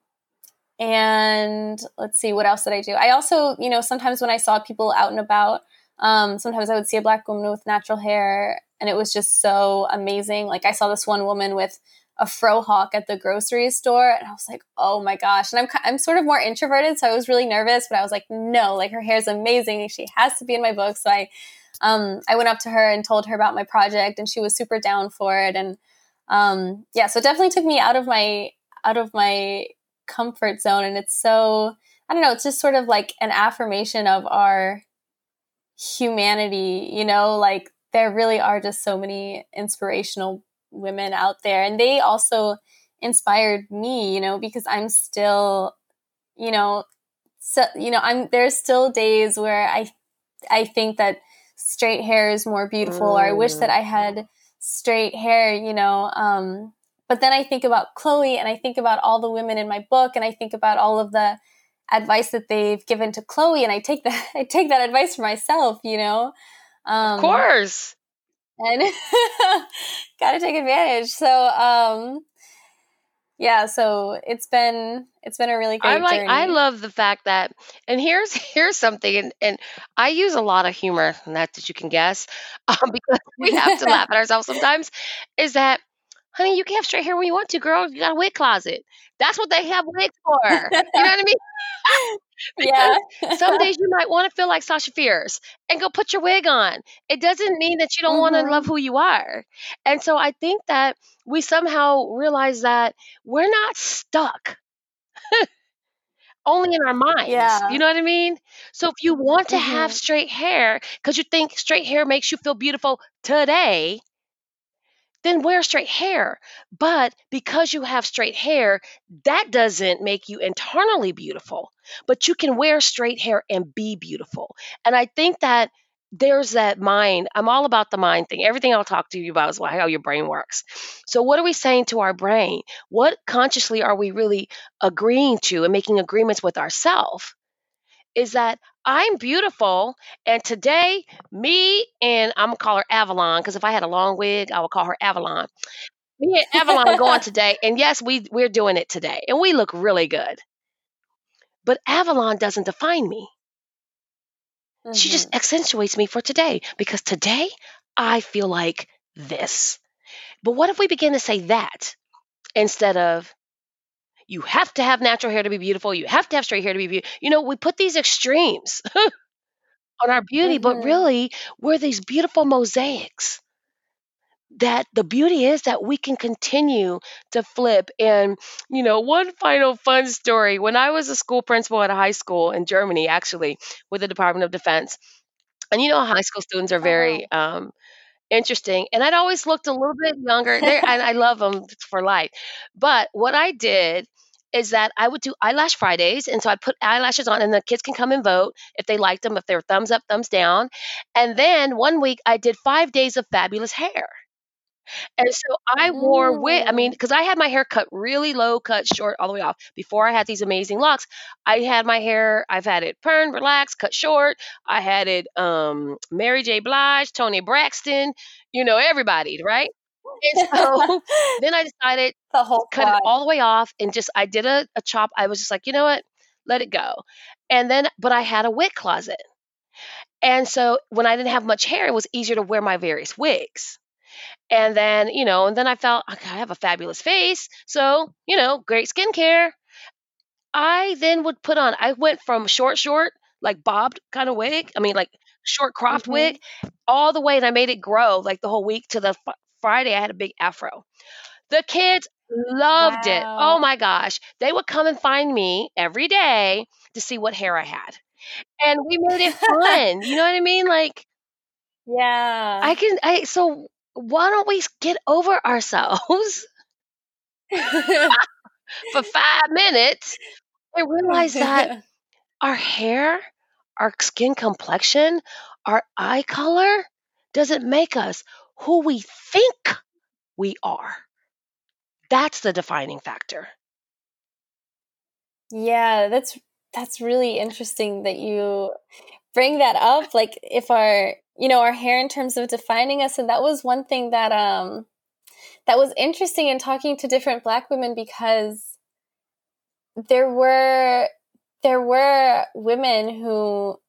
and let's see, what else did I do? I also, you know, sometimes when I saw people out and about, um, sometimes I would see a black woman with natural hair, and it was just so amazing. Like I saw this one woman with a frohawk at the grocery store and I was like, "Oh my gosh." And I'm I'm sort of more introverted, so I was really nervous, but I was like, "No, like her hair is amazing. She has to be in my book." So I um I went up to her and told her about my project and she was super down for it and um yeah, so it definitely took me out of my out of my comfort zone and it's so I don't know, it's just sort of like an affirmation of our humanity, you know, like there really are just so many inspirational women out there and they also inspired me you know because i'm still you know so you know i'm there's still days where i i think that straight hair is more beautiful mm. or i wish that i had straight hair you know um but then i think about khloe and i think about all the women in my book and i think about all of the advice that they've given to khloe and i take that <laughs> i take that advice for myself you know
um, of course
and <laughs> got to take advantage. So, um, yeah, so it's been it's been a really great.
I like
journey.
I love the fact that, and here's <laughs> here's something, and, and I use a lot of humor, and that that you can guess, <laughs> um, because we have to laugh at ourselves sometimes. Is that, honey, you can have straight hair when you want to, girl. You got a wig closet. That's what they have wigs for. you know what I mean? <laughs>
yeah.
some days <laughs> you might want to feel like Sasha Fierce and go put your wig on. It doesn't mean that you don't mm-hmm. want to love who you are. And so I think that we somehow realize that we're not stuck. <laughs> Only in our minds.
Yeah.
You know what I mean? So if you want to mm-hmm. have straight hair because you think straight hair makes you feel beautiful today, then wear straight hair. But because you have straight hair, that doesn't make you internally beautiful. But you can wear straight hair and be beautiful. And I think that there's that mind. I'm all about the mind thing. Everything I'll talk to you about is how your brain works. So, what are we saying to our brain? What consciously are we really agreeing to and making agreements with ourselves? Is that I'm beautiful. And today, me and I'm gonna call her Avalon because if I had a long wig, I would call her Avalon. Me and Avalon are going <laughs> today, and yes, we we're doing it today, and we look really good. But Avalon doesn't define me. Mm-hmm. She just mm-hmm. accentuates me for today because today I feel like this. But what if we begin to say that instead of you have to have natural hair to be beautiful. You have to have straight hair to be beautiful. You know, we put these extremes <laughs> on our beauty, mm-hmm. but really, we're these beautiful mosaics that the beauty is that we can continue to flip. And, you know, one final fun story when I was a school principal at a high school in Germany, actually, with the Department of Defense. And you know, high school students are very oh. um, interesting. And I'd always looked a little bit younger, and I love them for life. But what I did is that I would do eyelash Fridays. And so I'd put eyelashes on, and the kids can come and vote if they liked them, if they were thumbs up, thumbs down. And then one week I did five days of fabulous hair. And so I wore wig. I mean, because I had my hair cut really low, cut short, all the way off. Before I had these amazing locks, I had my hair. I've had it permed, relaxed, cut short. I had it um, Mary J. Blige, Toni Braxton, you know, everybody, right? So <laughs> then I decided
the whole
cut it all the way off and just I did a, a chop. I was just like, you know what? Let it go. And then, but I had a wig closet. And so when I didn't have much hair, it was easier to wear my various wigs. And then, you know, and then I felt okay, I have a fabulous face. So, you know, great skincare. I then would put on, I went from short, short, like bobbed kind of wig. I mean, like short cropped mm-hmm. wig all the way and I made it grow like the whole week to the Friday, I had a big afro. The kids loved wow. it. Oh my gosh. They would come and find me every day to see what hair I had. And we made it <laughs> fun. you know what I mean? Like,
yeah.
I can, I, so why don't we get over ourselves <laughs> <laughs> for five minutes and oh, realize that our hair, our skin complexion, our eye color doesn't make us who we think we are. That's the defining factor.
Yeah, that's that's really interesting that you bring that up like if our you know our hair in terms of defining us and that was one thing that um that was interesting in talking to different black women because there were there were women who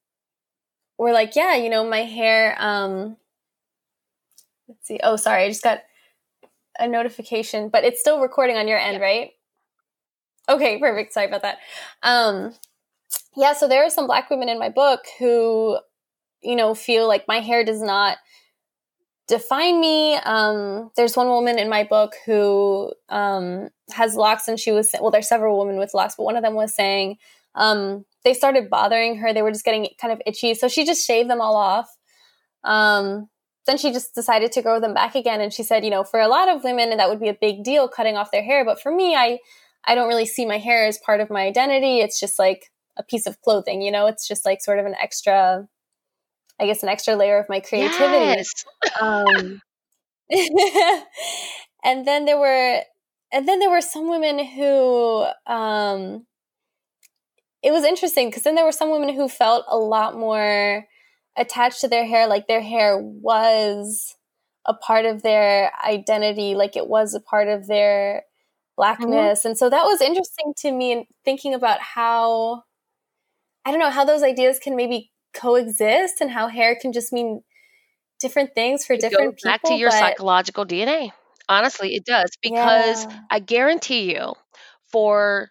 were like yeah you know my hair um let's see. Oh, sorry, I just got a notification, but it's still recording on your end,
Yeah.
right? Okay, perfect. Sorry about that. Um, yeah, so there are some black women in my book who, you know, feel like my hair does not define me. Um, there's one woman in my book who um, has locks, and she was well. There's several women with locks, but one of them was saying um, they started bothering her. They were just getting kind of itchy, so she just shaved them all off. Then she just decided to grow them back again, and she said, you know, for a lot of women, that would be a big deal cutting off their hair, but for me, I I don't really see my hair as part of my identity. It's just like a piece of clothing, you know. It's just like sort of an extra. I guess an extra layer of my creativity
Yes.
um, <laughs> and then there were and then there were some women who um, it was interesting because then there were some women who felt a lot more attached to their hair like their hair was a part of their identity like it was a part of their blackness. Mm-hmm. And so that was interesting to me and thinking about how i don't know how those ideas can maybe coexist and how hair can just mean different things for
It
different
goes
people
back to your
but
psychological DNA. Honestly, it does because
yeah.
I guarantee you, for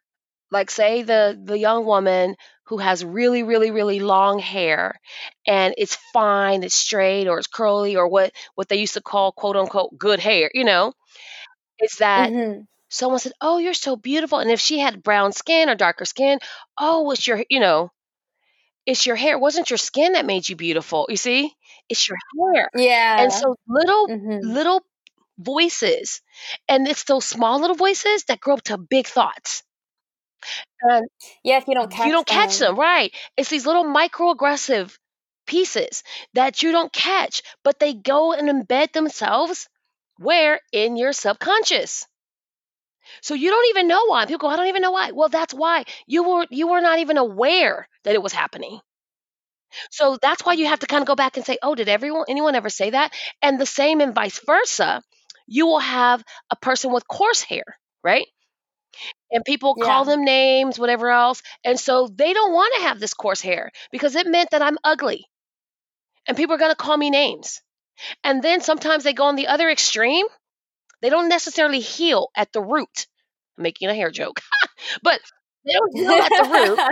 like say the the young woman who has really really really long hair and it's fine, it's straight or it's curly or what what they used to call quote unquote good hair, you know, is that
hmm
someone said, "Oh, you're so beautiful," and if she had brown skin or darker skin, oh, it's your you know it's your hair. It wasn't your skin that made you beautiful. You see, it's your hair.
Yeah.
And so little
hmm
little voices and it's those small little voices that grow up to big thoughts and
yeah if you don't catch
you don't catch
them.
them right. It's these little microaggressive pieces that you don't catch but they go and embed themselves where? In your subconscious. So you don't even know why. People go i don't even know why. Well that's why. You were you were not even aware that it was happening. So that's why you have to kind of go back and say oh did everyone anyone ever say that? And the same and vice versa you will have a person with coarse hair right and people call them names, whatever else. And so they don't want to have this coarse hair because it meant that I'm ugly and people are going to call me names. And then sometimes they go on the other extreme. They don't necessarily heal at the root. I'm making a hair joke, <laughs> but they don't heal at the root. <laughs>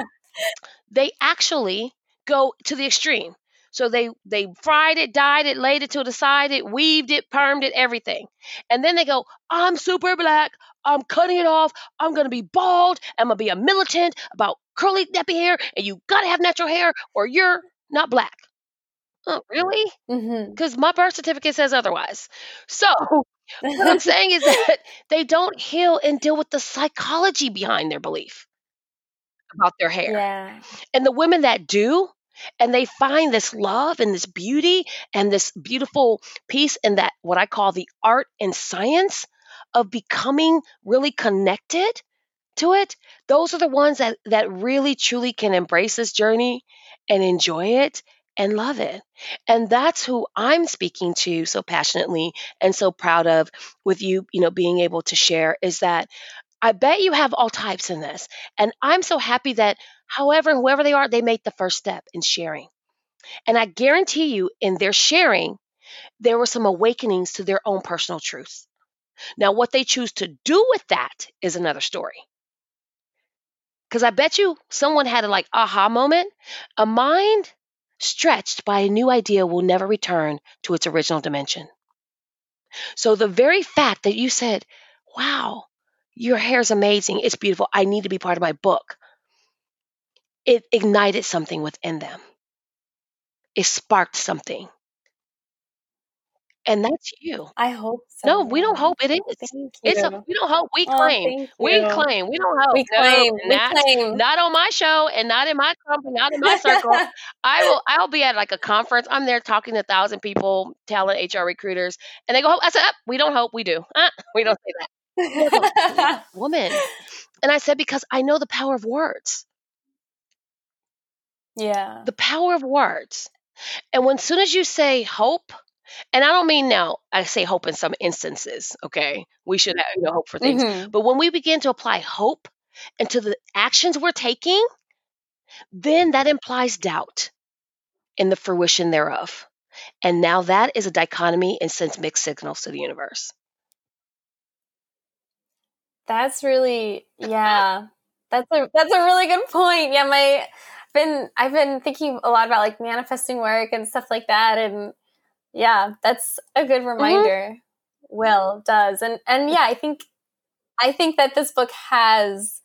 They actually go to the extreme. So they they fried it, dyed it, laid it to the side, it weaved it, permed it, everything. And then they go, I'm super black. I'm cutting it off. I'm gonna be bald. I'm gonna be a militant about curly nappy hair, and you gotta have natural hair, or you're not black. Oh, really?
Mm-hmm.
Because my birth certificate says otherwise. So what I'm <laughs> saying is that they don't heal and deal with the psychology behind their belief about their hair.
yeah
And the women that do, and they find this love and this beauty and this beautiful piece and that what I call the art and science of becoming really connected to it, those are the ones that that really truly can embrace this journey and enjoy it and love it. And that's who I'm speaking to so passionately and so proud of with you, you know, being able to share is that I bet you have all types in this. And I'm so happy that however whoever they are, they make the first step in sharing. And I guarantee you in their sharing, there were some awakenings to their own personal truths. Now, what they choose to do with that is another story. Because I bet you someone had a like aha moment. A mind stretched by a new idea will never return to its original dimension. So the very fact that you said, wow, your hair is amazing, it's beautiful, I need to be part of my book, it ignited something within them. It sparked something. And that's you.
I hope so.
No, we don't hope it is.
Thank
It's a we don't hope, we
Oh,
claim.
thank
We claim. We don't hope.
We
No,
claim. We
not
claim.
not on my show and not in my company, not in my circle. <laughs> I will I'll be at like a conference. I'm there talking to a thousand people, talent HR recruiters, and they go, "Oh," I said, "Uh, we don't hope, we do. Uh, <laughs> we don't say that. Woman. <laughs> And I said, because I know the power of words.
Yeah.
The power of words. And when soon as you say hope, and I don't mean now, I say hope in some instances, okay? We should have you know, hope for things.
Mhm.
But when we begin to apply hope into the actions we're taking, then that implies doubt in the fruition thereof. And now that is a dichotomy and sends mixed signals to the universe.
That's really <laughs> yeah. That's a that's a really good point. Yeah, my been I've been thinking a lot about like manifesting work and stuff like that and yeah, that's a good mm-hmm. reminder. Mm-hmm. Will does. And and yeah, I think I think that this book has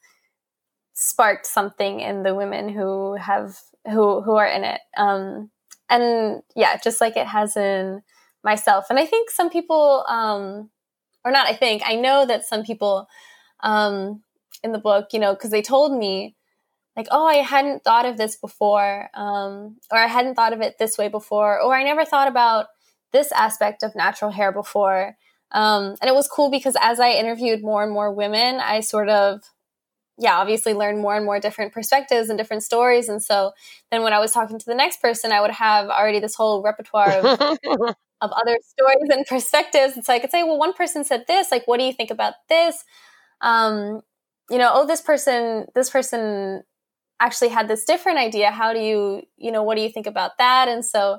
sparked something in the women who have who who are in it. Um and yeah, just like it has in myself. And I think some people um or not I think, I know that some people um in the book, you know, because they told me like, oh, I hadn't thought of this before, um, or I hadn't thought of it this way before, or I never thought about this aspect of natural hair before. Um, and it was cool because as I interviewed more and more women, I sort of, yeah, obviously learned more and more different perspectives and different stories. And so then when I was talking to the next person, I would have already this whole repertoire of, <laughs> of other stories and perspectives. And so I could say, well, one person said this, like, what do you think about this? Um, you know, oh, this person, this person actually had this different idea. How do you, you know, what do you think about that? And so,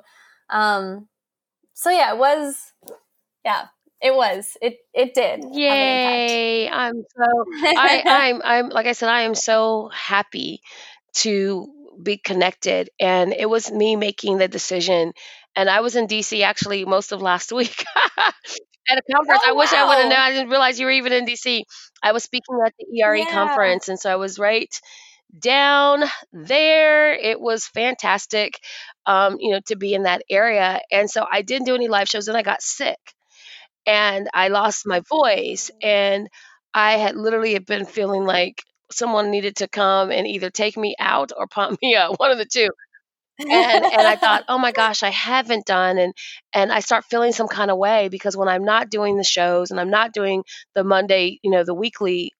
um, so yeah, it was, yeah, it was, it, it did.
Yay. I'm so, I, <laughs> I'm, I'm, like I said, I am so happy to be connected. And it was me making the decision. And I was in DC actually most of last <laughs> week at a conference. Oh, I wish wow. I would have known. I didn't realize you were even in DC. I was speaking at the ERE yeah. conference, and so I was right down there. It was fantastic, um, you know, to be in that area. And so I didn't do any live shows, and I got sick, and I lost my voice, and I had literally been feeling like someone needed to come and either take me out or pump <laughs> me up, one of the two and and I thought, oh my <laughs> gosh, I haven't done and and I start feeling some kind of way because when I'm not doing the shows and I'm not doing the Monday, you know, the weekly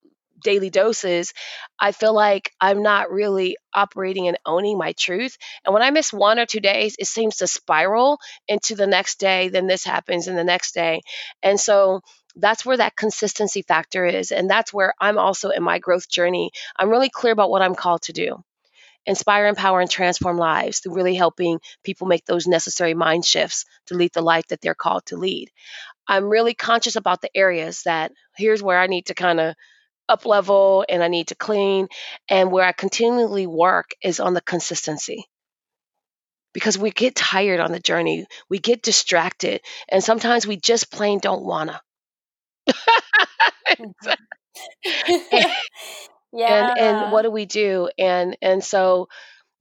daily doses, I feel like I'm not really operating and owning my truth. And when I miss one or two days, it seems to spiral into the next day, then this happens and the next day. And so that's where that consistency factor is. And that's where I'm also in my growth journey. I'm really clear about what I'm called to do inspire, empower, and transform lives through really helping people make those necessary mind shifts to lead the life that they're called to lead. I'm really conscious about the areas that here's where I need to kind of up level and I need to clean. And where I continually work is on the consistency. Because we get tired on the journey, we get distracted, and sometimes we just plain don't wanna.
Mm-hmm.
Yeah. <laughs> <laughs> And and what do we do? And and so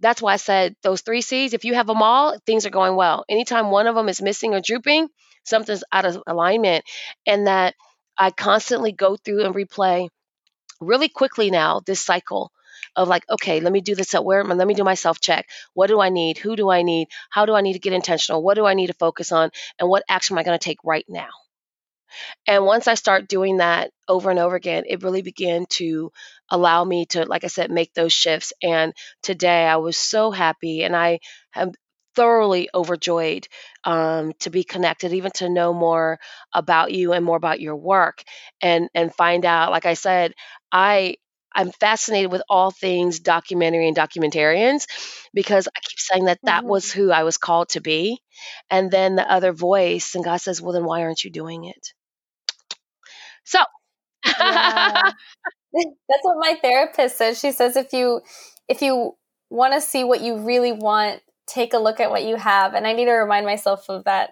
that's why I said those three C's, if you have them all, things are going well. Anytime one of them is missing or drooping, something's out of alignment. And that I constantly go through and replay really quickly now this cycle of like, okay, let me do this at where let me do my self check. What do I need? Who do I need? How do I need to get intentional? What do I need to focus on? And what action am I going to take right now? And once I start doing that over and over again, it really began to allow me to, like I said, make those shifts. And today I was so happy and I am thoroughly overjoyed um, to be connected, even to know more about you and more about your work and and find out, like I said, I I'm fascinated with all things documentary and documentarians because I keep saying that that mm-hmm. was who I was called to be. And then the other voice, and God says, Well, then why aren't you doing it? So,
yeah. <laughs> that's what my therapist says. She says if you if you want to see what you really want, take a look at what you have. And I need to remind myself of that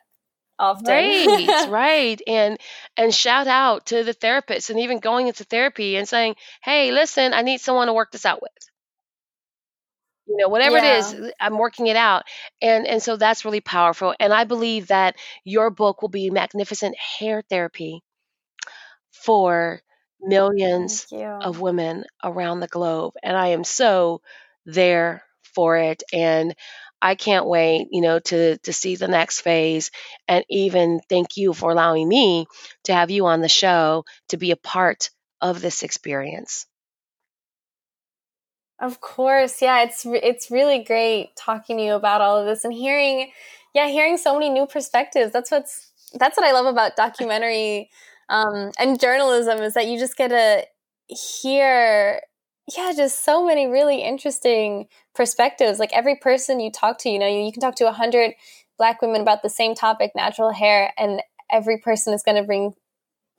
often.
Right, <laughs> right. And and shout out to the therapist and even going into therapy and saying, "Hey, listen, I need someone to work this out with." You know, whatever yeah. it is, I'm working it out. And and so that's really powerful. And I believe that your book will be magnificent hair therapy for millions of women around the globe. And I am so there for it. And I can't wait, you know, to to see the next phase and even thank you for allowing me to have you on the show to be a part of this experience.
Of course. Yeah, it's it's really great talking to you about all of this and hearing yeah, hearing so many new perspectives. That's what's that's what I love about documentary um, and journalism is that you just get to hear yeah just so many really interesting perspectives like every person you talk to you know you, you can talk to a hundred black women about the same topic natural hair and every person is going to bring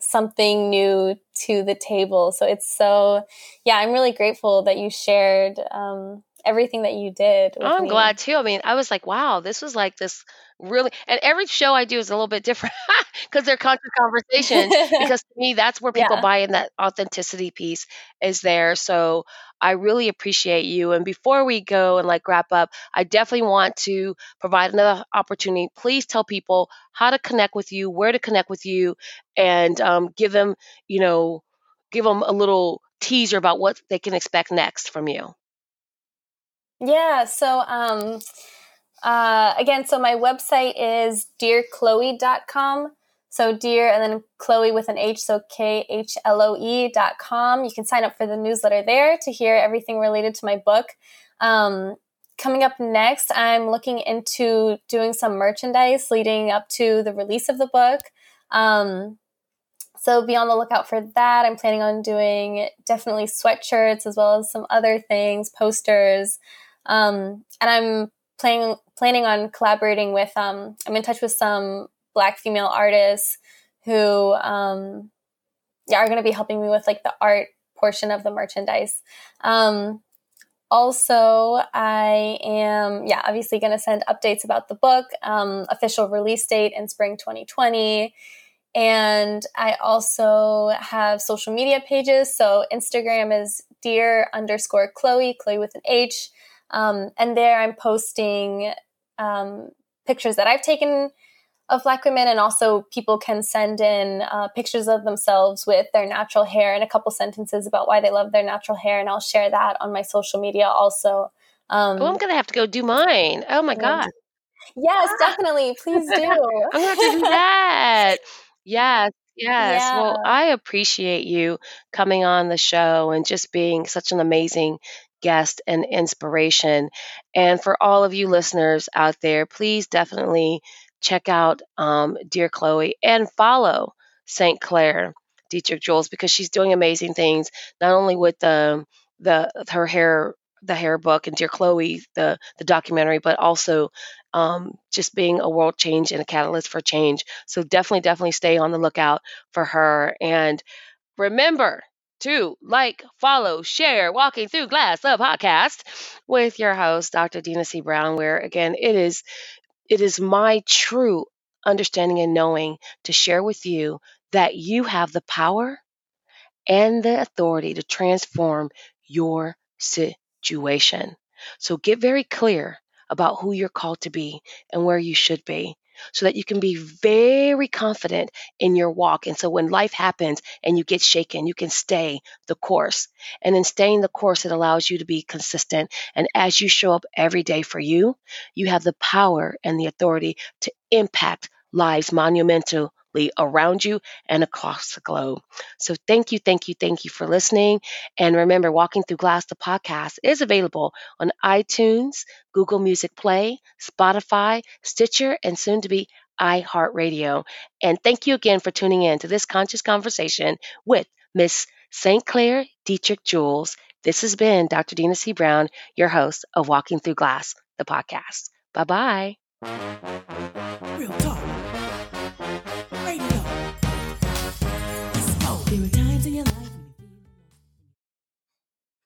something new to the table. So it's so, yeah, I'm really grateful that you shared um, everything that you did.
I'm
me.
glad too. I mean, I was like, wow, this was like this really, and every show I do is a little bit different <laughs> because they're conscious conversations. <laughs> because to me, that's where people
Yeah.
buy in that authenticity piece is there. So I really appreciate you. And before we go and like wrap up, I definitely want to provide another opportunity. Please tell people how to connect with you, where to connect with you, and um, give them, you know, give them a little teaser about what they can expect next from you.
Yeah. So, um, uh, again, so my website is dearkhloe.com. So dear and then Khloe with an H, so K H L O E dot com. You can sign up for the newsletter there to hear everything related to my book. Um, coming up next, I'm looking into doing some merchandise leading up to the release of the book. Um, so be on the lookout for that. I'm planning on doing definitely sweatshirts as well as some other things, posters. Um, and I'm planning planning on collaborating with. Um, I'm in touch with some Black female artists who, um, yeah, are going to be helping me with like the art portion of the merchandise. Um, also, I am, yeah, obviously going to send updates about the book, um, official release date in spring 2020. And I also have social media pages. So Instagram is dear underscore Khloe, Khloe with an H. Um, and there I'm posting um, pictures that I've taken of Black women, and also people can send in uh, pictures of themselves with their natural hair and a couple sentences about why they love their natural hair, and I'll share that on my social media also. Um,
Oh, I'm gonna have to go do mine. Oh my god.
yes, definitely, please do. <laughs>
I'm gonna have to do <laughs> that. Yes, yes. Well, I appreciate you coming on the show and just being such an amazing guest and inspiration. And for all of you listeners out there, please definitely check out um, Dear Khloe and follow St. Clair Dietrich Jules because she's doing amazing things, not only with the the her hair the hair book and Dear Khloe the the documentary, but also um, just being a world change and a catalyst for change. So definitely, definitely stay on the lookout for her. And remember to like, follow, share Walking Through Glass, the podcast with your host, Dr. Dina C. Brown, where again, it is it is my true understanding and knowing to share with you that you have the power and the authority to transform your situation. So get very clear about who you're called to be and where you should be so that you can be very confident in your walk. And so when life happens and you get shaken, you can stay the course. And in staying the course, it allows you to be consistent. And as you show up every day for you, you have the power and the authority to impact lives monumentally around you and across the globe. So thank you, thank you, thank you for listening. And remember, Walking Through Glass, the podcast, is available on iTunes, Google Music Play, Spotify, Stitcher, and soon to be iHeartRadio. And thank you again for tuning in to this conscious conversation with Miss St. Clair Dietrich Jules. This has been Dr. Dina C. Brown, your host of Walking Through Glass, the podcast. Bye bye.